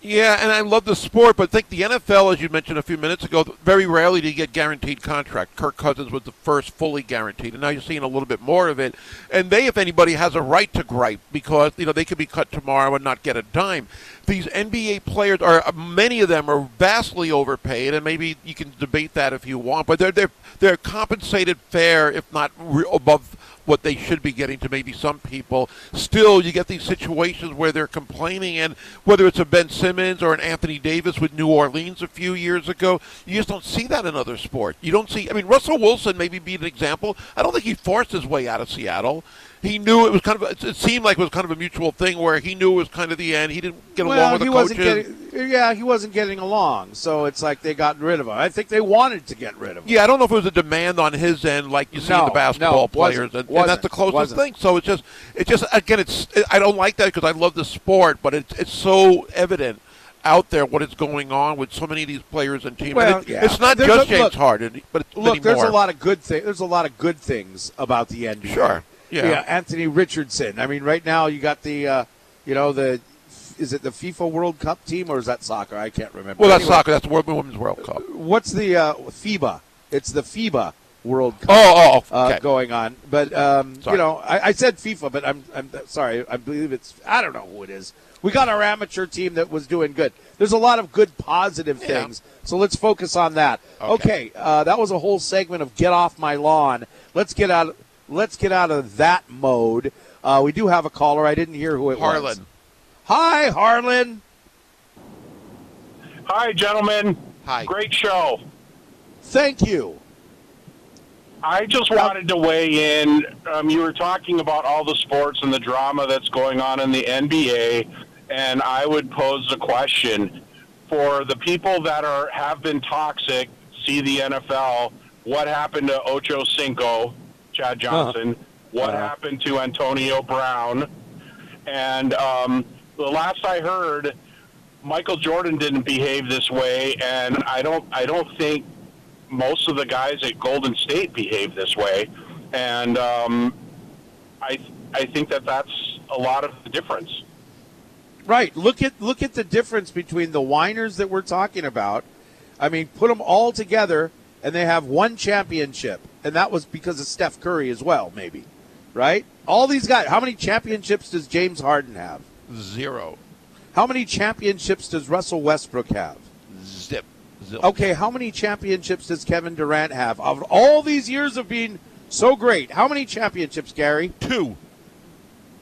Yeah, and I love the sport, but think the NFL, as you mentioned a few minutes ago, very rarely do you get guaranteed contract. Kirk Cousins was the first fully guaranteed, and now you're seeing a little bit more of it. And they, if anybody, has a right to gripe because you know they could be cut tomorrow and not get a dime. These NBA players are uh, many of them are vastly overpaid, and maybe you can debate that if you want, but they're they're they're compensated fair, if not re- above what they should be getting to maybe some people. Still, you get these situations where they're complaining, and whether it's a Ben Simmons or an Anthony Davis with New Orleans a few years ago, you just don't see that in other sports. You don't see. I mean, Russell Wilson maybe be an example. I don't think he forced his way out of Seattle. He knew it was kind of. It seemed like it was kind of a mutual thing where he knew it was kind of the end. He didn't get well, along with he the wasn't coaches. getting. Yeah, he wasn't getting along, so it's like they got rid of him. I think they wanted to get rid of him. Yeah, I don't know if it was a demand on his end, like you see in the basketball no, players, and, and that's the closest wasn't. thing. So it's just, it's just again, it's I don't like that because I love the sport, but it's it's so evident out there what is going on with so many of these players and teams. Well, And it- yeah. It's not There's just a- James look- Harden, but Look, there's a lot of good things. There's a lot of good things about the NBA. Sure. Yeah. Anthony Richardson. I mean, right now you got the, uh, you know, the, is it the FIFA World Cup team or is that soccer? I can't remember. Well, that's Anyway, soccer. That's the World Women's World Cup. What's the uh, FIBA? It's the FIBA World Cup. Oh, oh, uh, okay. going on. But um, you know, I, I said FIFA, but I'm, I'm sorry. I believe it's I don't know who it is. We got our amateur team that was doing good. There's a lot of good positive Yeah. things. So let's focus on that. Okay. Okay, uh, that was a whole segment of get off my lawn. Let's get out. Let's get out of that mode. Uh, we do have a caller. I didn't hear who it was. Harlan. Hi, Harlan. Hi, gentlemen. Hi. Great show. Thank you. I just wanted to weigh in. Um, you were talking about all the sports and the drama that's going on in the NBA, and I would pose a question for the people that are have been toxic. See the NFL. What happened to Ocho Cinco, Chad Johnson? What Uh-huh. happened to Antonio Brown? And um, the last I heard, Michael Jordan didn't behave this way, and I don't. I don't think most of the guys at Golden State behave this way, and um, I I think that that's a lot of the difference. Right. Look at look at the difference between the whiners that we're talking about. I mean, put them all together, and they have one championship, and that was because of Steph Curry as well, maybe. Right. All these guys. How many championships does James Harden have? Zero. How many championships does Russell Westbrook have? Zip. Zip. Okay, how many championships does Kevin Durant have? Of all these years of being so great, how many championships, Gary? Two.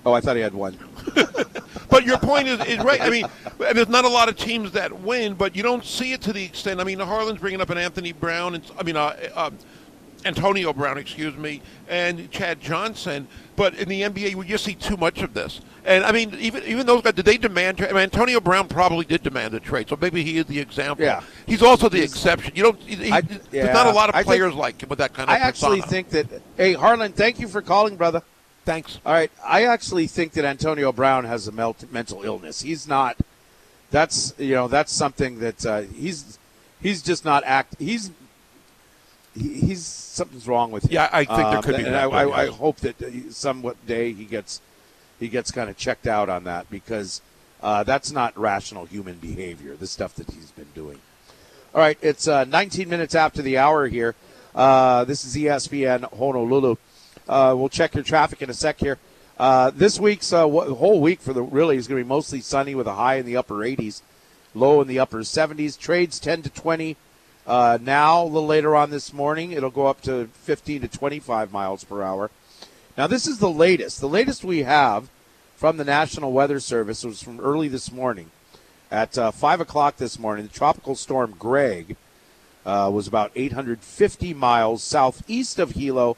Oh, I thought he had one. But your point is, is right. I mean, there's not a lot of teams that win, but you don't see it to the extent. I mean, Harlan's bringing up an Anthony Brown, and I mean, uh, uh, Antonio Brown, excuse me, and Chad Johnson. But in the NBA, we just see too much of this. And I mean, even even those guys, did they demand? I mean, Antonio Brown probably did demand a trade, so maybe he is the example. Yeah. he's also the exception. You don't. He, I- there's not a lot of I think- players like him with that kind of. I actually think that. Hey, Harlan, thank you for calling, brother. Thanks. All right, I actually think that Antonio Brown has a mel- mental illness. He's not. That's you know that's something that uh, he's he's just not act. He's he, he's something's wrong with him. Yeah, I think there Um, could be and that, I, I. I hope that uh, some day he gets he gets kind of checked out on that because uh, that's not rational human behavior. The stuff that he's been doing. All right, it's uh, 19 minutes after the hour here. Uh, this is ESPN Honolulu. Uh, we'll check your traffic in a sec here. Uh, this week's uh, wh- whole week for the really is going to be mostly sunny with a high in the upper 80s, low in the upper 70s. Trades 10 to 20. Uh, now, a little later on this morning, it'll go up to 15 to 25 miles per hour. Now, this is the latest. The latest we have from the National Weather Service was from early this morning. At uh, 5 o'clock this morning, the tropical storm Greg uh, was about 850 miles southeast of Hilo,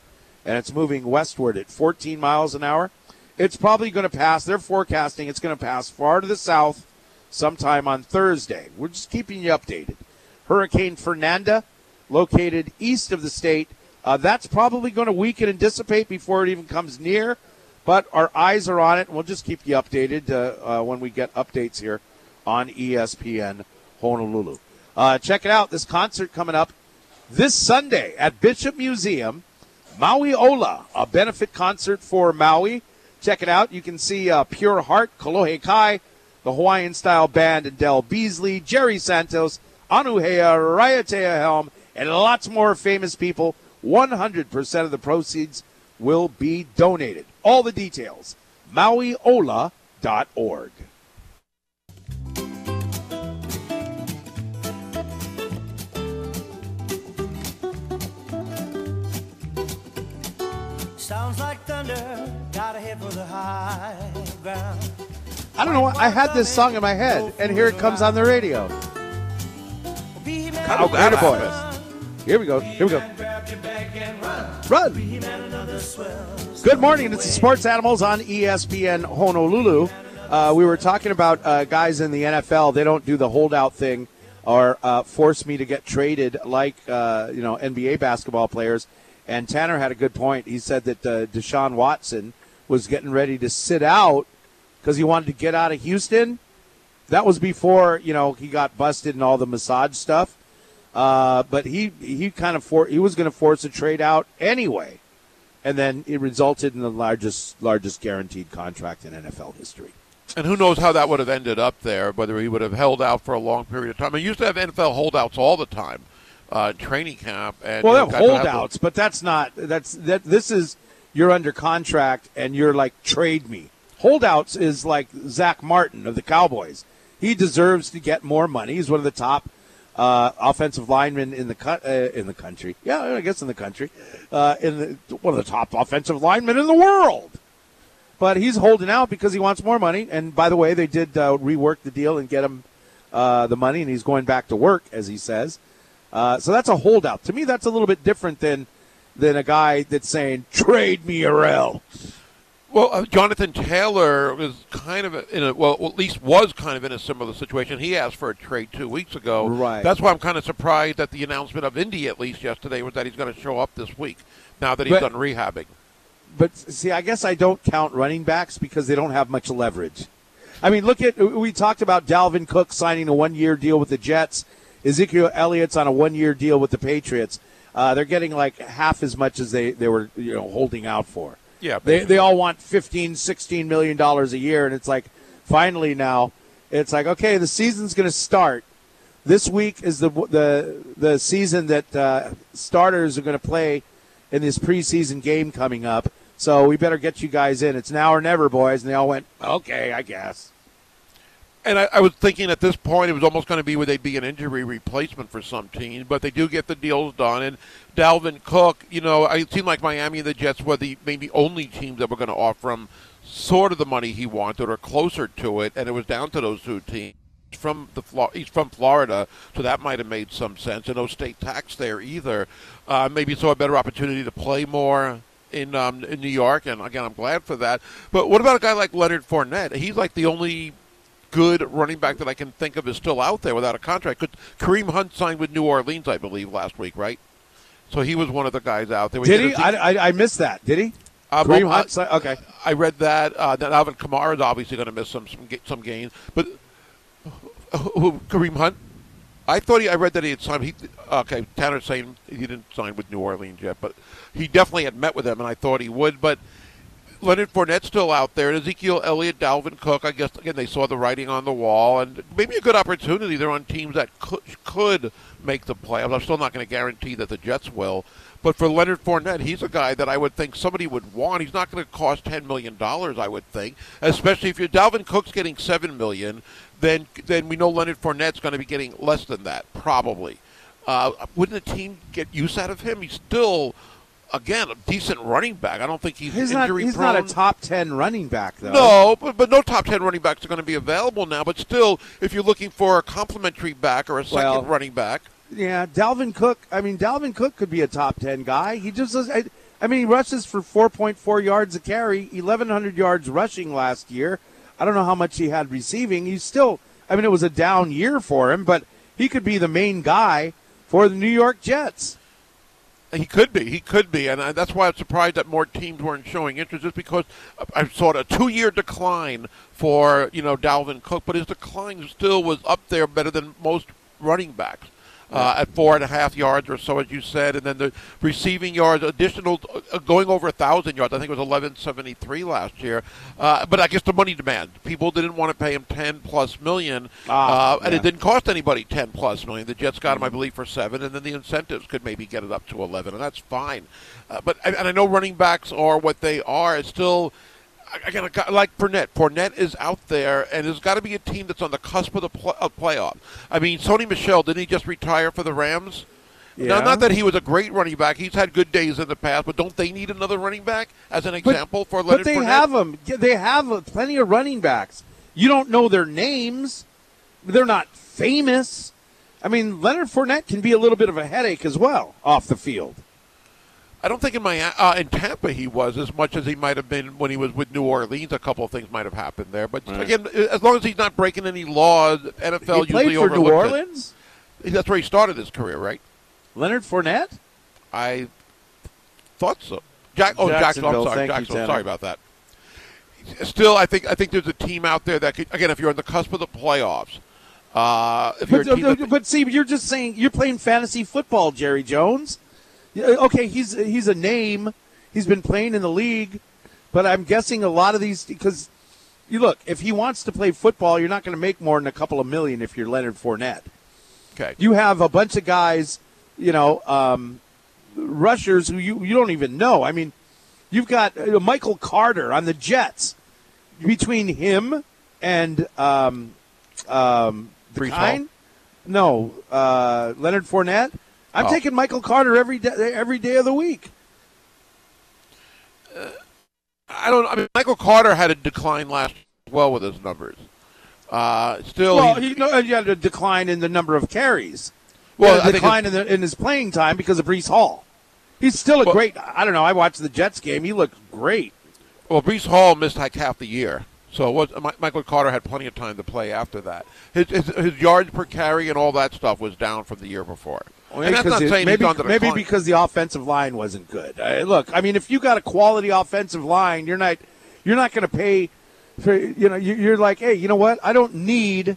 and it's moving westward at 14 miles an hour. It's probably going to pass, they're forecasting it's going to pass far to the south sometime on Thursday. We're just keeping you updated. Hurricane Fernanda, located east of the state, uh, that's probably going to weaken and dissipate before it even comes near, but our eyes are on it, and we'll just keep you updated uh, uh, when we get updates here on ESPN Honolulu. Uh, check it out. This concert coming up this Sunday at Bishop Museum, Maui Ola, a benefit concert for Maui. Check it out. You can see uh, Pure Heart, Kolohe Kai, the Hawaiian style band, and Del Beazley, Jerry Santos, Anuhea, Raiatea Helm, and lots more famous people. 100% of the proceeds will be donated. All the details, mauiola.org. Sounds like thunder, gotta head for the high ground. I don't know. why- I had this song in my head, and here it comes on the radio. Oh, that attaboy. happen? Here we go. Here we go. Run. Good morning. It's the Sports Animals on ESPN Honolulu. Uh, we were talking about uh, guys in the NFL. They don't do the holdout thing or uh, force me to get traded like uh, you know NBA basketball players. And Tanner had a good point. He said that uh, Deshaun Watson was getting ready to sit out because he wanted to get out of Houston. That was before you know he got busted and all the massage stuff. Uh, but he he kind of for he was going to force a trade out anyway, and then it resulted in the largest largest guaranteed contract in NFL history. And who knows how that would have ended up there, whether he would have held out for a long period of time. I used to have NFL holdouts all the time, uh, training camp. And, well, you know, have guys would have to- holdouts, but that's not that's that. This is you're under contract and you're like trade me. Holdouts is like Zach Martin of the Cowboys. He deserves to get more money. He's one of the top uh, offensive linemen in the co- uh, in the country. Yeah, I guess in the country. Uh, in the, one of the top offensive linemen in the world. But he's holding out because he wants more money. And by the way, they did uh, rework the deal and get him uh, the money, and he's going back to work, as he says. Uh, so that's a holdout. To me, that's a little bit different than than a guy that's saying trade me Arel. Well, uh, Jonathan Taylor was kind of in a well, at least was kind of in a similar situation. He asked for a trade two weeks ago. Right. That's why I'm kind of surprised at the announcement of Indy, at least yesterday, was that he's going to show up this week. Now that he's But- done rehabbing. But see, I guess I don't count running backs because they don't have much leverage. I mean, look at we talked about Dalvin Cook signing a one-year deal with the Jets. Ezekiel Elliott's on a one-year deal with the Patriots. Uh, they're getting like half as much as they, they were you know holding out for. Yeah, they they all want 15, 16 million dollars a year, and it's like finally now it's like okay, the season's going to start. This week is the the the season that uh, starters are going to play in this preseason game coming up. So we better get you guys in. It's now or never, boys. And they all went, okay, I guess. And I, I was thinking at this point it was almost going to be where they'd be an injury replacement for some teams, but they do get the deals done. And Dalvin Cook, you know, it seemed like Miami and the Jets were the maybe only teams that were going to offer him sort of the money he wanted or closer to it, and it was down to those two teams. From the he's from Florida, so that might have made some sense. And no state tax there either. Uh, maybe saw a better opportunity to play more in um, in New York, and again, I'm glad for that. But what about a guy like Leonard Fournette? He's like the only good running back that I can think of is still out there without a contract. Could Kareem Hunt signed with New Orleans, I believe, last week, right? So he was one of the guys out there. We Did he? I, I, I missed that. Did he? uh, Kareem well, Hunt. Si- okay. I read that. Uh, that Alvin Kamara is obviously going to miss some some, some gains, but who, Kareem Hunt. I thought he. I read that he had signed. He okay. Tanner's saying he didn't sign with New Orleans yet, but he definitely had met with them, and I thought he would. But Leonard Fournette's still out there. And Ezekiel Elliott, Dalvin Cook. I guess again they saw the writing on the wall, and maybe a good opportunity. They're on teams that could, could make the playoffs. I'm still not going to guarantee that the Jets will. But for Leonard Fournette, he's a guy that I would think somebody would want. He's not going to cost ten million dollars, I would think. Especially if you're Dalvin Cook's getting seven million, then then we know Leonard Fournette's going to be getting less than that, probably. Uh, wouldn't the team get use out of him? He's still, again, a decent running back. I don't think he's, He's not. He's prone. not a top ten running back, though. No, but, but no top 10 running backs are going to be available now. But still, if you're looking for a complementary back or a second Well- running back, Yeah, Dalvin Cook. I mean, Dalvin Cook could be a top ten guy. He just does. I, I mean, he rushes for four point four yards a carry, eleven hundred yards rushing last year. I don't know how much he had receiving. He's still. I mean, it was a down year for him, but he could be the main guy for the New York Jets. He could be. He could be. And that's why I'm surprised that more teams weren't showing interest, just because I saw a two year decline for, you know, Dalvin Cook, but his decline still was up there better than most running backs. Uh, at four and a half yards or so, as you said, and then the receiving yards, additional uh, going over a thousand yards. I think it was eleven seventy three last year. Uh, but I guess the money demand. People didn't want to pay him ten plus million, Ah, uh, and yeah. it didn't cost anybody ten plus million. The Jets got him, I believe, for seven, and then the incentives could maybe get it up to eleven, and that's fine. Uh, but and I know running backs are what they are. It's still. I- Again, a guy like Fournette. Fournette is out there, and there's got to be a team that's on the cusp of the pl- of playoff. I mean, Sony Michel didn't he just retire for the Rams? Now, Yeah. not that he was a great running back. He's had good days in the past, but don't they need another running back as an example for Leonard but they Fournette? have them. They have plenty of running backs. You don't know their names. They're not famous. I mean, Leonard Fournette can be a little bit of a headache as well off the field. I don't think in my uh, in Tampa he was as much as he might have been when he was with New Orleans. A couple of things might have happened there, but Right. again, as long as he's not breaking any laws, NFL He played usually for New overlooks it. Orleans. That's where he started his career, right? Leonard Fournette. I thought so. Jack, oh, Jacksonville. I'm sorry, thank you, Jacksonville. Tanner. sorry about that. Still, I think I think there's a team out there that could again, if you're on the cusp of the playoffs, uh, if you're But, a team that- but see, you're just saying you're playing fantasy football, Jerry Jones. Okay, he's he's a name. He's been playing in the league, but I'm guessing a lot of these because you look if he wants to play football, you're not going to make more than a couple of million if you're Leonard Fournette. okay, You have a bunch of guys, you know, um, rushers who you you don't even know. I mean, you've got uh, Michael Carter on the Jets. Between him and um, um, the kind, no, uh, Leonard Fournette. I'm Oh. taking Michael Carter every day, every day of the week. I don't. I mean, Michael Carter had a decline last as well with his numbers. Uh, still, well, he- he, no, had a decline in the number of carries. Well, Well, a decline in, the, in his playing time because of Breece Hall. He's still a great. I don't know. I watched the Jets game. He looked great. Well, Breece Hall missed like half the year, so it was, Michael Carter had plenty of time to play after that. His, his, his yards per carry and all that stuff was down from the year before. And that's Because it- maybe, maybe because the offensive line wasn't good. Uh, look, I mean, if you got a quality offensive line, you're not you're not going to pay for you know you- you're like, hey, you know what? I don't need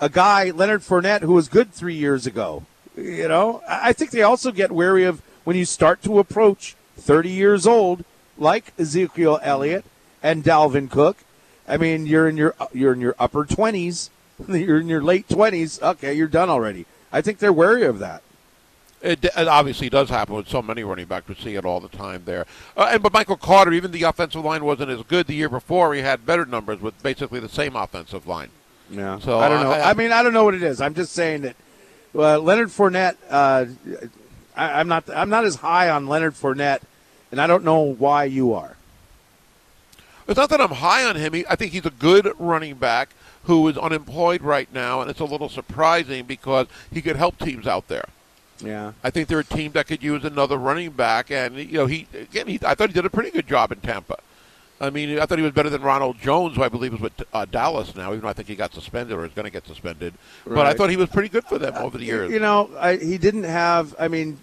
a guy Leonard Fournette who was good three years ago. You know, I I think they also get wary of when you start to approach 30 years old, like Ezekiel Elliott and Dalvin Cook. I mean, you're in your you're in your upper 20s, you're in your late 20s. Okay, you're done already. I think they're wary of that. It, it obviously does happen with so many running backs. We see it all the time there. Uh, and but Michael Carter, even the offensive line wasn't as good the year before. He had better numbers with basically the same offensive line. Yeah. So I don't know. I, mean, I don't know what it is. I'm just saying that uh, Leonard Fournette. Uh, I, I'm not. I'm not as high on Leonard Fournette, and I don't know why you are. It's not that I'm high on him. He, I think he's a good running back who is unemployed right now, and it's a little surprising because he could help teams out there. Yeah. I think they're a team that could use another running back, and you know, he again, he, I thought he did a pretty good job in Tampa. I mean, I thought he was better than Ronald Jones, who I believe is with uh, Dallas now, even though I think he got suspended or is going to get suspended. But I thought he was pretty good for them over the years. You know, I, he didn't have. I mean,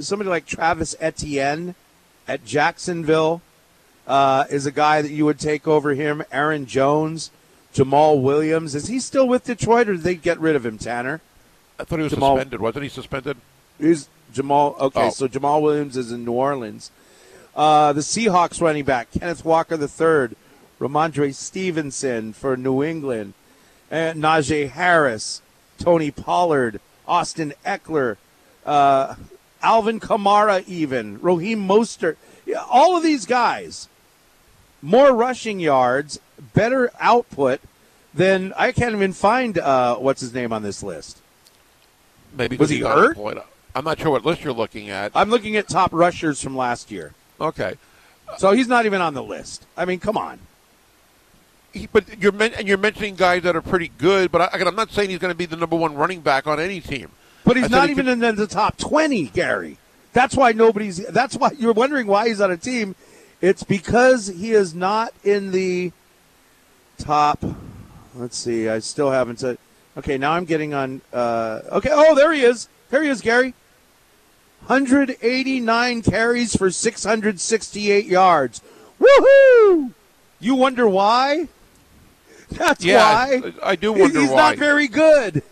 somebody like Travis Etienne at Jacksonville uh, is a guy that you would take over him. Aaron Jones, Jamaal Williams. Is he still with Detroit, or did they get rid of him? Tanner. I thought he was Jamaal- suspended. Wasn't he suspended? He's Jamaal. Okay, Oh. so Jamaal Williams is in New Orleans. Uh, the Seahawks running back Kenneth Walker III, Rhamondre Stevenson for New England, and Najee Harris, Tony Pollard, Austin Ekeler, uh, Alvin Kamara, even Raheem Mostert. Yeah, all of these guys, more rushing yards, better output than I can't even find. Uh, what's his name on this list? Maybe Was he hurt? unemployed. I'm not sure what list you're looking at. I'm looking at top rushers from last year. Okay. So he's not even on the list. I mean, come on. He, but you're men- and you're mentioning guys that are pretty good, but I, again, I'm not saying he's going to be the number one running back on any team. But he's I not he even could- in the top 20, Gary. That's why nobody's. That's why you're wondering why he's on a team. It's because he is not in the top. Let's see. I still haven't said. Okay, now I'm getting on. Uh, okay. Oh, there he is. There he is, Gary. 189 carries for 668 yards. Woohoo! You wonder why? That's Yeah, why. I, I do wonder He's why. He's not very good.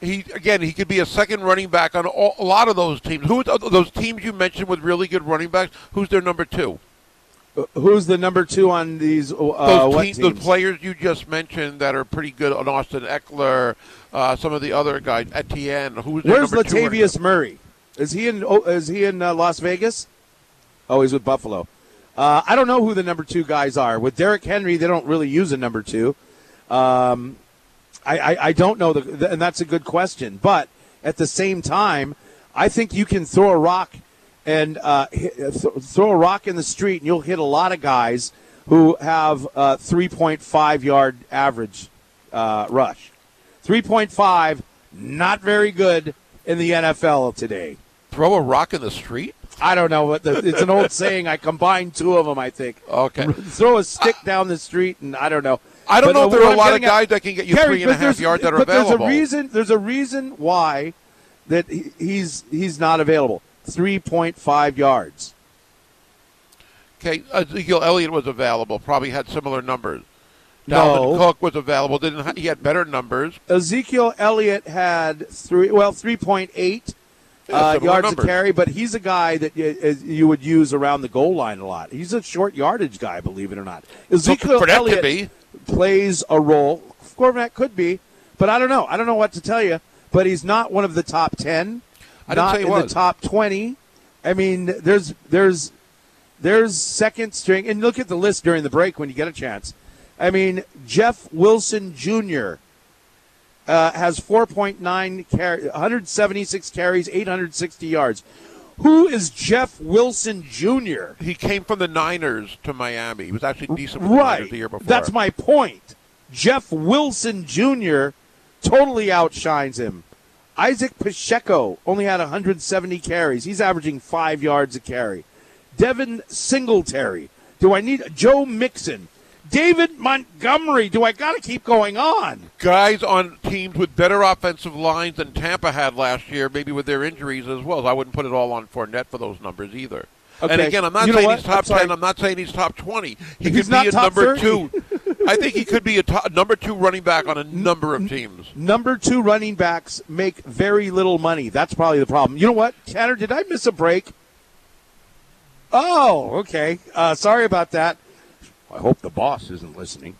He again, he could be a second running back on all, a lot of those teams. Who those teams you mentioned with really good running backs? Who's their number two? Uh, Who's the number two on these? Uh, those, those players you just mentioned that are pretty good on Austin Ekeler, uh, some of the other guys, Etienne. Who's Where's Latavius Murray? Is he in? Oh, is he in uh, Las Vegas? Oh, he's with Buffalo. Uh, I don't know who the number two guys are. With Derrick Henry, they don't really use a number two. Um, I, I, I don't know, the, and that's a good question. But at the same time, I think you can throw a rock and uh, hit, th- throw a rock in the street, and you'll hit a lot of guys who have uh, 3.5 yard average uh, rush. 3.5, not very good in the NFL today. Throw a rock in the street? I don't know what the, it's an old saying. I combined two of them. I think. Okay. Throw a stick down the street, and I don't know. I don't But, know uh, if there are a lot of getting at- guys that can get you Gary, three and a but there's- yards that are but available. There's a reason. There's a reason why that he- he's he's not available. Three point five yards. Okay, Ezekiel Elliott was available. Probably had similar numbers. No. Cook was available. Didn't he had better numbers? Ezekiel Elliott had three, well, three point eight Yeah, uh, yards numbers. a carry, but he's a guy that you, you would use around the goal line a lot. He's a short yardage guy, believe it or not. Ezekiel Elliott plays a role. Cormac could be, but I don't know. I don't know what to tell you. But he's not one of the top ten. I didn't not say he in was. the top twenty. I mean, there's there's there's second string, and look at the list during the break when you get a chance. I mean, Jeff Wilson Jr. Uh, has 4.9 carry, 176 carries, 860 yards. Who is Jeff Wilson Jr.? He came from the Niners to Miami. He was actually decent with the Right. Niners the year before. That's my point. Jeff Wilson Jr. totally outshines him. Isiah Pacheco only had 170 carries. He's averaging five yards a carry. Devin Singletary. Do I need Joe Mixon? David Montgomery. Do I got to keep going on? Guys on teams with better offensive lines than Tampa had last year, maybe with their injuries as well. I wouldn't put it all on Fournette for those numbers either. Okay. And again, I'm not You saying he's top ten. I'm not saying he's top twenty. He He's could not be a top number 30. two. I think he could be a top, number two running back on a number of teams. Number two running backs make very little money. That's probably the problem. You know what, Tanner? Did I miss a break? Oh, okay. Uh, sorry about that. I hope the boss isn't listening.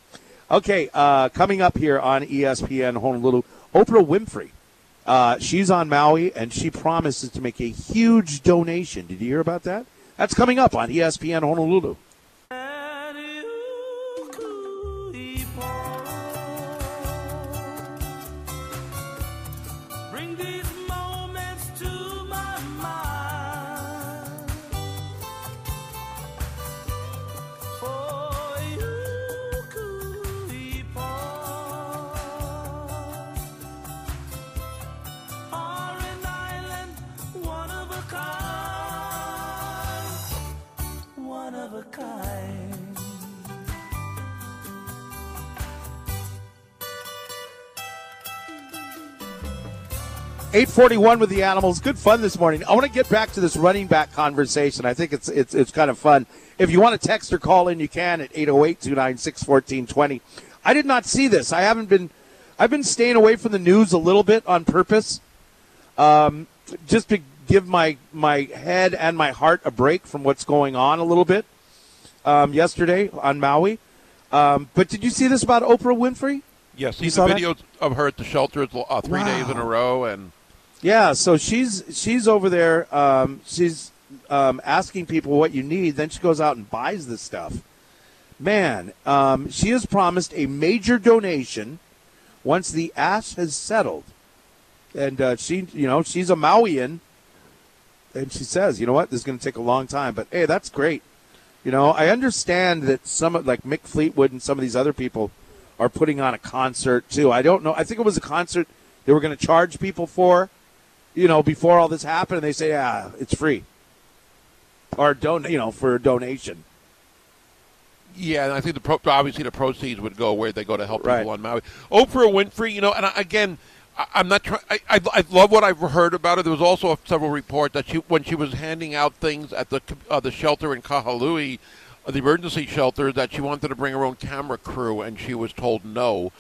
Okay, uh, coming up here on ESPN Honolulu, Oprah Winfrey. Uh, she's on Maui, and she promises to make a huge donation. Did you hear about that? That's coming up on ESPN Honolulu. 841 with the animals. Good fun this morning. I want to get back to this running back conversation. I think it's it's it's kind of fun. If you want to text or call in, you can at 808-296-1420. I did not see this. I haven't been I've been staying away from the news a little bit on purpose. Um, just to give my my head and my heart a break from what's going on a little bit. Um, yesterday on Maui. Um, but did you see this about Oprah Winfrey? Yes, saw the that? videos of her at the shelter uh, three days in a row, and Yeah, so she's she's over there. Um, she's um, asking people what you need. Then she goes out and buys the stuff. Man, um, she has promised a major donation once the ash has settled, and uh, she, you know, she's a Mauian, and she says, you know what, this is going to take a long time, but hey, that's great. You know, I understand that some of like Mick Fleetwood and some of these other people are putting on a concert too. I don't know. I think it was a concert they were going to charge people for, you know, before all this happened. And they say, yeah, it's free, or don, you know, for a donation. Yeah, and I think the pro- obviously the proceeds would go where they go to help Right. people on Maui. Oprah Winfrey, you know, and I, again, I, I'm not trying. I, I I love what I've heard about her. There was also several reports that she, when she was handing out things at the uh, the shelter in Kahului, uh, the emergency shelter, that she wanted to bring her own camera crew, and she was told no.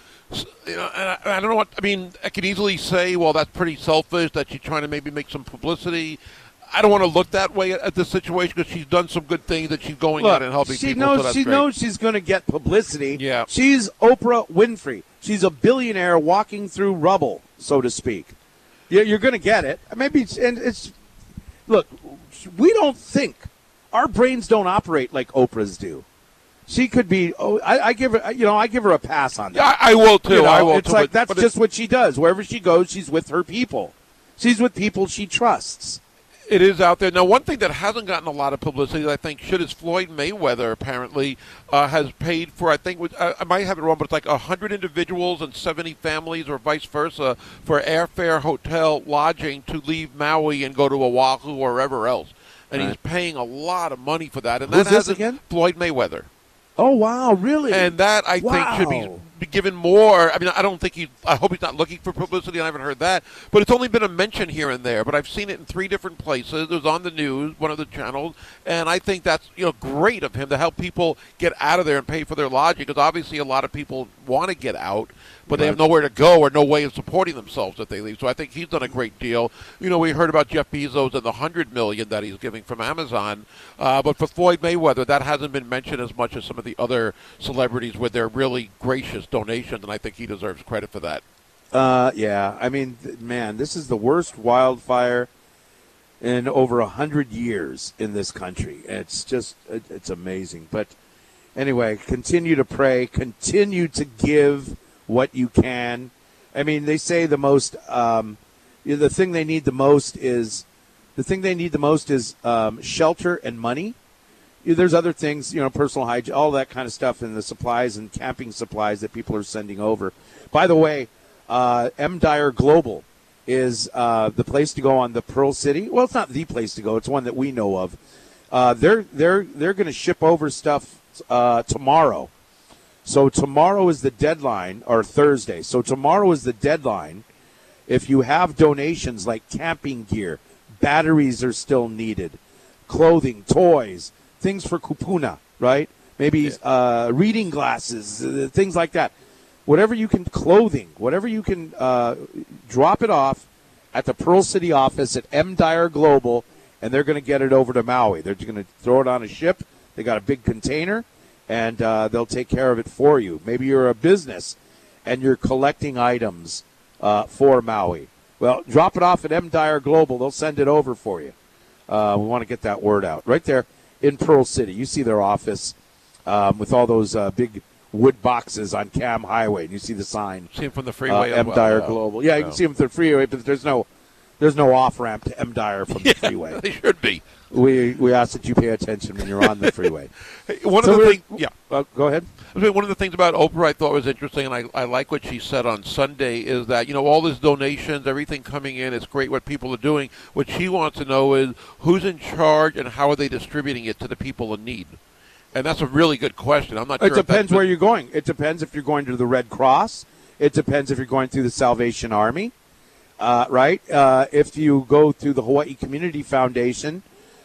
You know, and I, I don't know what I mean. I could easily say, well, that's pretty selfish. That she's trying to maybe make some publicity. I don't want to look that way at, at this situation because she's done some good things that she's going Look, out and helping she people. knows so she great. knows she's going to get publicity. Yeah. she's Oprah Winfrey. She's a billionaire walking through rubble, so to speak. You're, you're going to get it. Maybe it's, and it's look. We don't think our brains don't operate like Oprah's do. She could be. Oh, I, I give her. You know, I give her a pass on that. I- I will too. You know, I will It's too, like but- that's but just what she does. Wherever she goes, she's with her people. She's with people she trusts. It is out there now. One thing that hasn't gotten a lot of publicity, that I think, should is Floyd Mayweather. Apparently, uh, has paid for. I think I, might have it wrong, but it's like hundred individuals and seventy families, or vice versa, for airfare, hotel, lodging to leave Maui and go to Oahu or wherever else. And he's paying a lot of money for that. And Who's that this again? Floyd Mayweather. Oh wow, really? And that I think should be, be given more. I mean, I don't think he. I hope he's not looking for publicity. I haven't heard that, but it's only been a mention here and there. But I've seen it in three different places. It was on the news, one of the channels, and I think that's you know great of him to help people get out of there and pay for their lodging because obviously a lot of people want to get out, but they have nowhere to go or no way of supporting themselves if they leave. So I think he's done a great deal. You know, we heard about Jeff Bezos and the hundred million that he's giving from Amazon, uh, but for Floyd Mayweather, that hasn't been mentioned as much as some of the other celebrities where they're really gracious donations, and I think he deserves credit for that. Uh, yeah. I mean, man, this is the worst wildfire in over a hundred years in this country. It's just, it, it's amazing. But anyway, continue to pray. Continue to give what you can. I mean, they say the most, um, the thing they need the most is, the thing they need the most is um, shelter and money. There's other things, you know, personal hygiene, all that kind of stuff, and the supplies and camping supplies that people are sending over. By the way, uh, M Dyer Global is uh, the place to go on the Pearl City. Well, it's not the place to go; it's one that we know of. Uh, they're they're they're going to ship over stuff uh, tomorrow. So tomorrow is the deadline, or Thursday. So tomorrow is the deadline. If you have donations like camping gear, batteries are still needed, clothing, toys, things for kupuna, right? Maybe uh, reading glasses, uh, things like that. Whatever you can, clothing, whatever you can, uh, drop it off at the Pearl City office at M Dyer Global, and they're going to get it over to Maui. They're going to throw it on a ship. They got a big container, and uh, they'll take care of it for you. Maybe you're a business and you're collecting items uh, for Maui. Well, drop it off at M Dyer Global. They'll send it over for you. Uh, we want to get that word out right there in Pearl City. You see their office um, with all those uh, big wood boxes on Kam Highway, and you see the sign. See 'em from the freeway Uh, M Dyer yeah. Global. Yeah, you can see them from the freeway, but there's no there's no off ramp to M Dyer from the freeway. They should be. We we ask that you pay attention when you're on the freeway. One So of the things, yeah. Uh, go ahead. I mean, one of the things about Oprah I thought was interesting, and I, I like what she said on Sunday, is that, you know, all these donations, everything coming in, it's great what people are doing. What she wants to know is who's in charge and how are they distributing it to the people in need? And that's a really good question. I'm not It sure. depends where you're going. It depends if you're going to the Red Cross. It depends if you're going through the Salvation Army, uh, right? Uh, if you go through the Hawaii Community Foundation,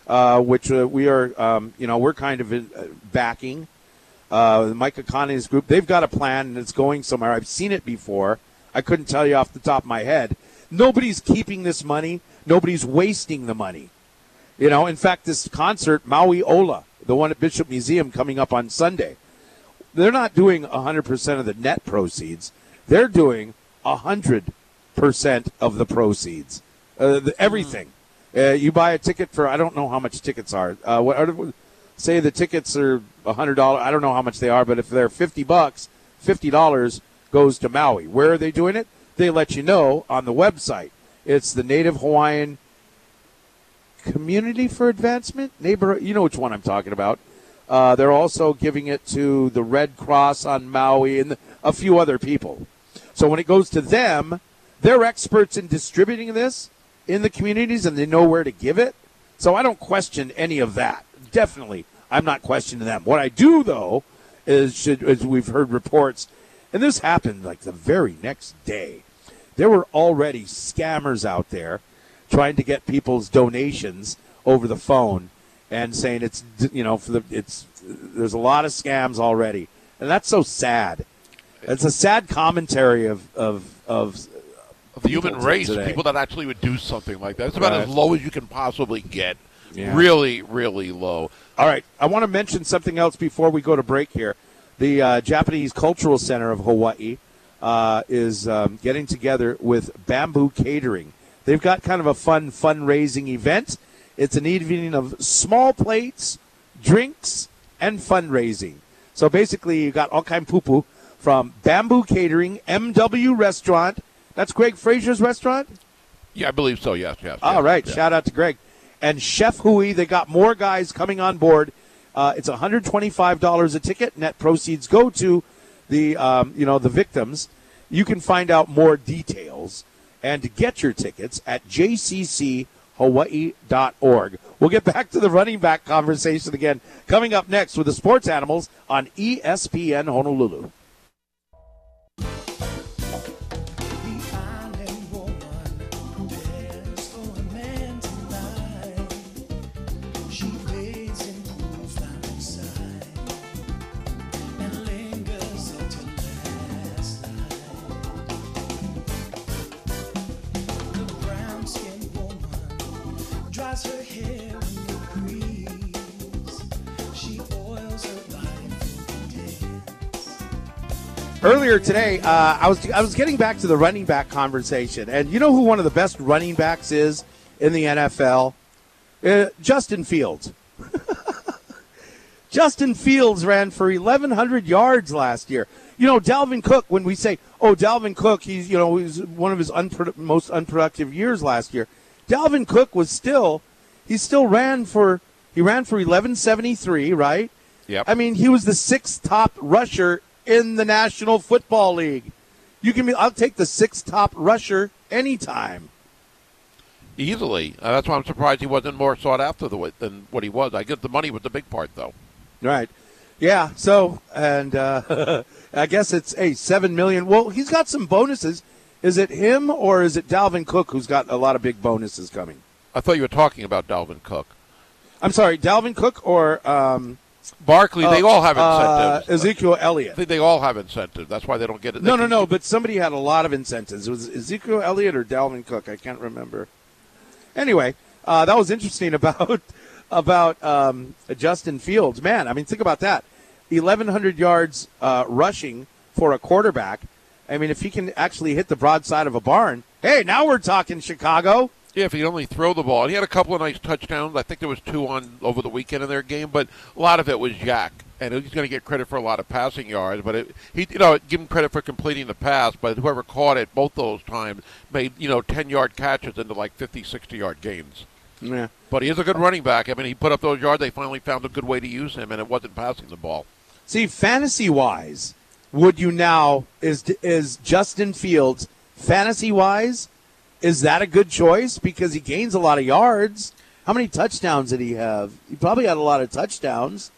uh, which uh, we are, um, you know, we're kind of uh, backing. Uh, Micah Kane's group, they've got a plan and it's going somewhere. I've seen it before. I couldn't tell you off the top of my head. Nobody's keeping this money. Nobody's wasting the money. You know, in fact, this concert, Maui Ola, the one at Bishop Museum coming up on Sunday, they're not doing 100% of the net proceeds. They're doing 100% of the proceeds. Uh, the, everything. Uh, you buy a ticket for, I don't know how much tickets are. Uh, what, say the tickets are $100. I don't know how much they are, but if they're 50 bucks, $50 goes to Maui. Where are they doing it? They let you know on the website. It's the Native Hawaiian Community for Advancement neighbor. You know which one I'm talking about. Uh, they're also giving it to the Red Cross on Maui and a few other people. So when it goes to them, they're experts in distributing this in the communities and they know where to give it. So I don't question any of that. Definitely, I'm not questioning them. What I do though is, should, as we've heard reports, and this happened like the very next day. There were already scammers out there trying to get people's donations over the phone and saying it's you know for the it's there's a lot of scams already and that's so sad it's a sad commentary of of of, of the human race, today. people that actually would do something like that. It's about as low as you can possibly get. Yeah. Really, really low. All right, I want to mention something else before we go to break here. The uh, Japanese Cultural Center of Hawaii uh, is um, getting together with Bamboo Catering. They've got kind of a fun fundraising event. It's an evening of small plates, drinks, and fundraising. So basically, you got all kind poo poo from Bamboo Catering, MW Restaurant. That's Greg Frazier's restaurant. Yeah, I believe so. Yes, yes. All yes, right, yes. shout out to Greg and Chef Hui. They got more guys coming on board. Uh, it's $125 a ticket. Net proceeds go to the um, you know the victims. You can find out more details and to get your tickets at jcchawaii.org. We'll get back to the running back conversation again coming up next with the Sports Animals on ESPN Honolulu. Earlier today, uh, I was I was getting back to the running back conversation, and you know who one of the best running backs is in the NFL? Uh, Justin Fields. Justin Fields ran for 1,100 yards last year. You know, Dalvin Cook. When we say, "Oh, Dalvin Cook," he's you know he's one of his unprodu- most unproductive years last year. Dalvin Cook was still he still ran for He ran for 1173, right? Yep. I mean, he was the sixth top rusher in the National Football League. You can be. I'll take the sixth top rusher anytime. Easily. Uh, that's why I'm surprised he wasn't more sought after the than what he was. I get the money was the big part, though. Right. Yeah. So, and uh, I guess it's a seven million. Well, he's got some bonuses. Is it him or is it Dalvin Cook who's got a lot of big bonuses coming? I thought you were talking about Dalvin Cook. I'm sorry, Dalvin Cook or um, Barkley. They uh, all have uh. Ezekiel Elliott. I think they all have incentives. That's why they don't get it. They No, no, no. But somebody had a lot of incentives. It was Ezekiel Elliott or Dalvin Cook. I can't remember. Anyway, uh, that was interesting about about um, Justin Fields. Man, I mean, think about that. 1,100 yards uh, rushing for a quarterback. I mean, if he can actually hit the broadside of a barn, hey, now we're talking Chicago. Yeah, if he'd only throw the ball. And he had a couple of nice touchdowns. I think there was two on over the weekend in their game, but a lot of it was Jack. And he's going to get credit for a lot of passing yards, but it, he, you know, give him credit for completing the pass. But whoever caught it both those times made, you know, ten yard catches into like 50, 60 yard gains. Yeah. But he is a good running back. I mean, he put up those yards. They finally found a good way to use him, and it wasn't passing the ball. See, fantasy wise, would you now is is Justin Fields fantasy wise? Is that a good choice because he gains a lot of yards? How many touchdowns did he have? He probably had a lot of touchdowns.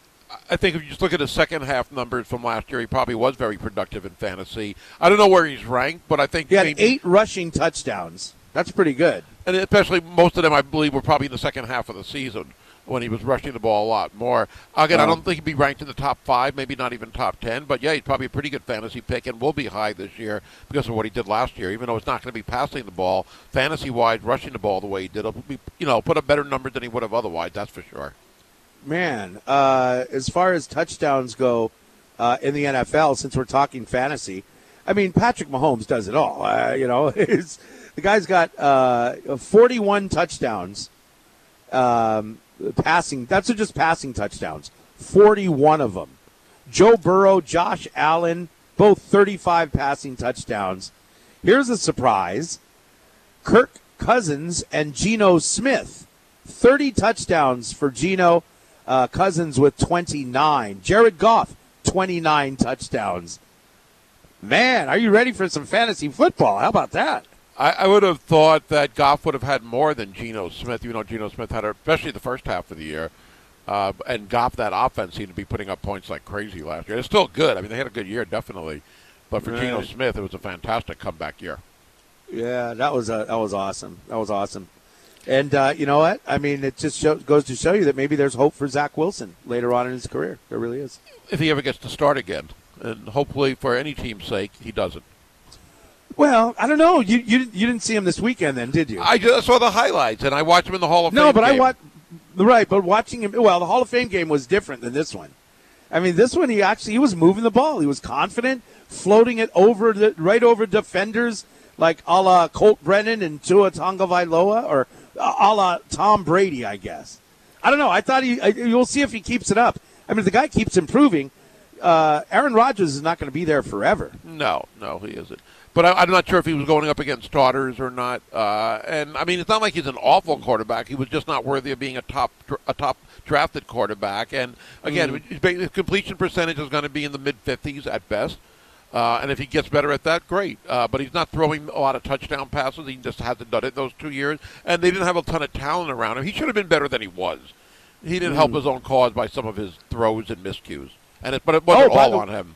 I think if you just look at the second half numbers from last year, he probably was very productive in fantasy. I don't know where he's ranked, but I think He had maybe, eight rushing touchdowns. That's pretty good. and especially most of them, I believe, were probably in the second half of the season when he was rushing the ball a lot more. Again, I Oh. don't think he'd be ranked in the top five, maybe not even top ten, but yeah, he's probably a pretty good fantasy pick and will be high this year because of what he did last year. Even though it's not going to be passing the ball, fantasy wise, rushing the ball the way he did, it'll be, you know, put up better numbers than he would have otherwise. That's for sure. Man, uh, as far as touchdowns go uh, in the NFL, since we're talking fantasy, I mean Patrick Mahomes does it all. Uh, you know, the guy's got uh, 41 touchdowns, um, passing. That's just passing touchdowns. 41 of them. Joe Burrow, Josh Allen, both 35 passing touchdowns. Here's a surprise: Kirk Cousins and Geno Smith. 30 touchdowns for Geno uh, Cousins with 29. Jared Goff, 29 touchdowns. Man, are you ready for some fantasy football? How about that? I, I would have thought that Goff would have had more than Geno Smith. You know, Geno Smith had, especially the first half of the year, uh, and Goff that offense seemed to be putting up points like crazy last year. It's still good. I mean, they had a good year, definitely, but for Geno Smith, it was a fantastic comeback year. Yeah, that was a, that was awesome. That was awesome. And uh, you know what? I mean, it just show, goes to show you that maybe there's hope for Zach Wilson later on in his career. There really is. If he ever gets to start again, and hopefully for any team's sake, he doesn't. Well, I don't know. You you, you didn't see him this weekend, then, did you? I just saw the highlights, and I watched him in the Hall of no, Fame. No, but I game. watched. Right, but watching him. Well, the Hall of Fame game was different than this one. I mean, this one he actually he was moving the ball. He was confident, floating it over the right over defenders like a la Colt Brennan and Tua Tagovailoa, or a la Tom Brady, I guess. I don't know. I thought he. I, you'll see if he keeps it up. I mean, the guy keeps improving. Uh, Aaron Rodgers is not going to be there forever. No, no, he isn't. But I, I'm not sure if he was going up against starters or not. Uh, and I mean, it's not like he's an awful quarterback. He was just not worthy of being a top a top drafted quarterback. And again, Mm. his completion percentage is going to be in the mid 50s at best. Uh, and if he gets better at that, great. Uh, but he's not throwing a lot of touchdown passes. He just hasn't done it those two years. And they didn't have a ton of talent around him. He should have been better than he was. He didn't help Mm. his own cause by some of his throws and miscues. And it, but it wasn't Oh, all the- on him.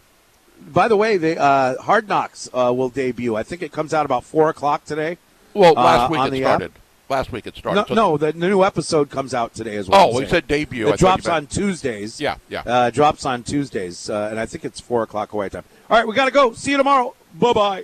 By the way, the uh, Hard Knocks uh, will debut. I think it comes out about four o'clock today. Well, uh, last week it the app. started. Last week it started. No, So- no, the new episode comes out today as well. Oh, you said debut. It thought drops on Tuesdays. Yeah, yeah. Uh, drops on Tuesdays, uh, and I think it's four o'clock away time. All right, we got to go. See you tomorrow. Bye bye.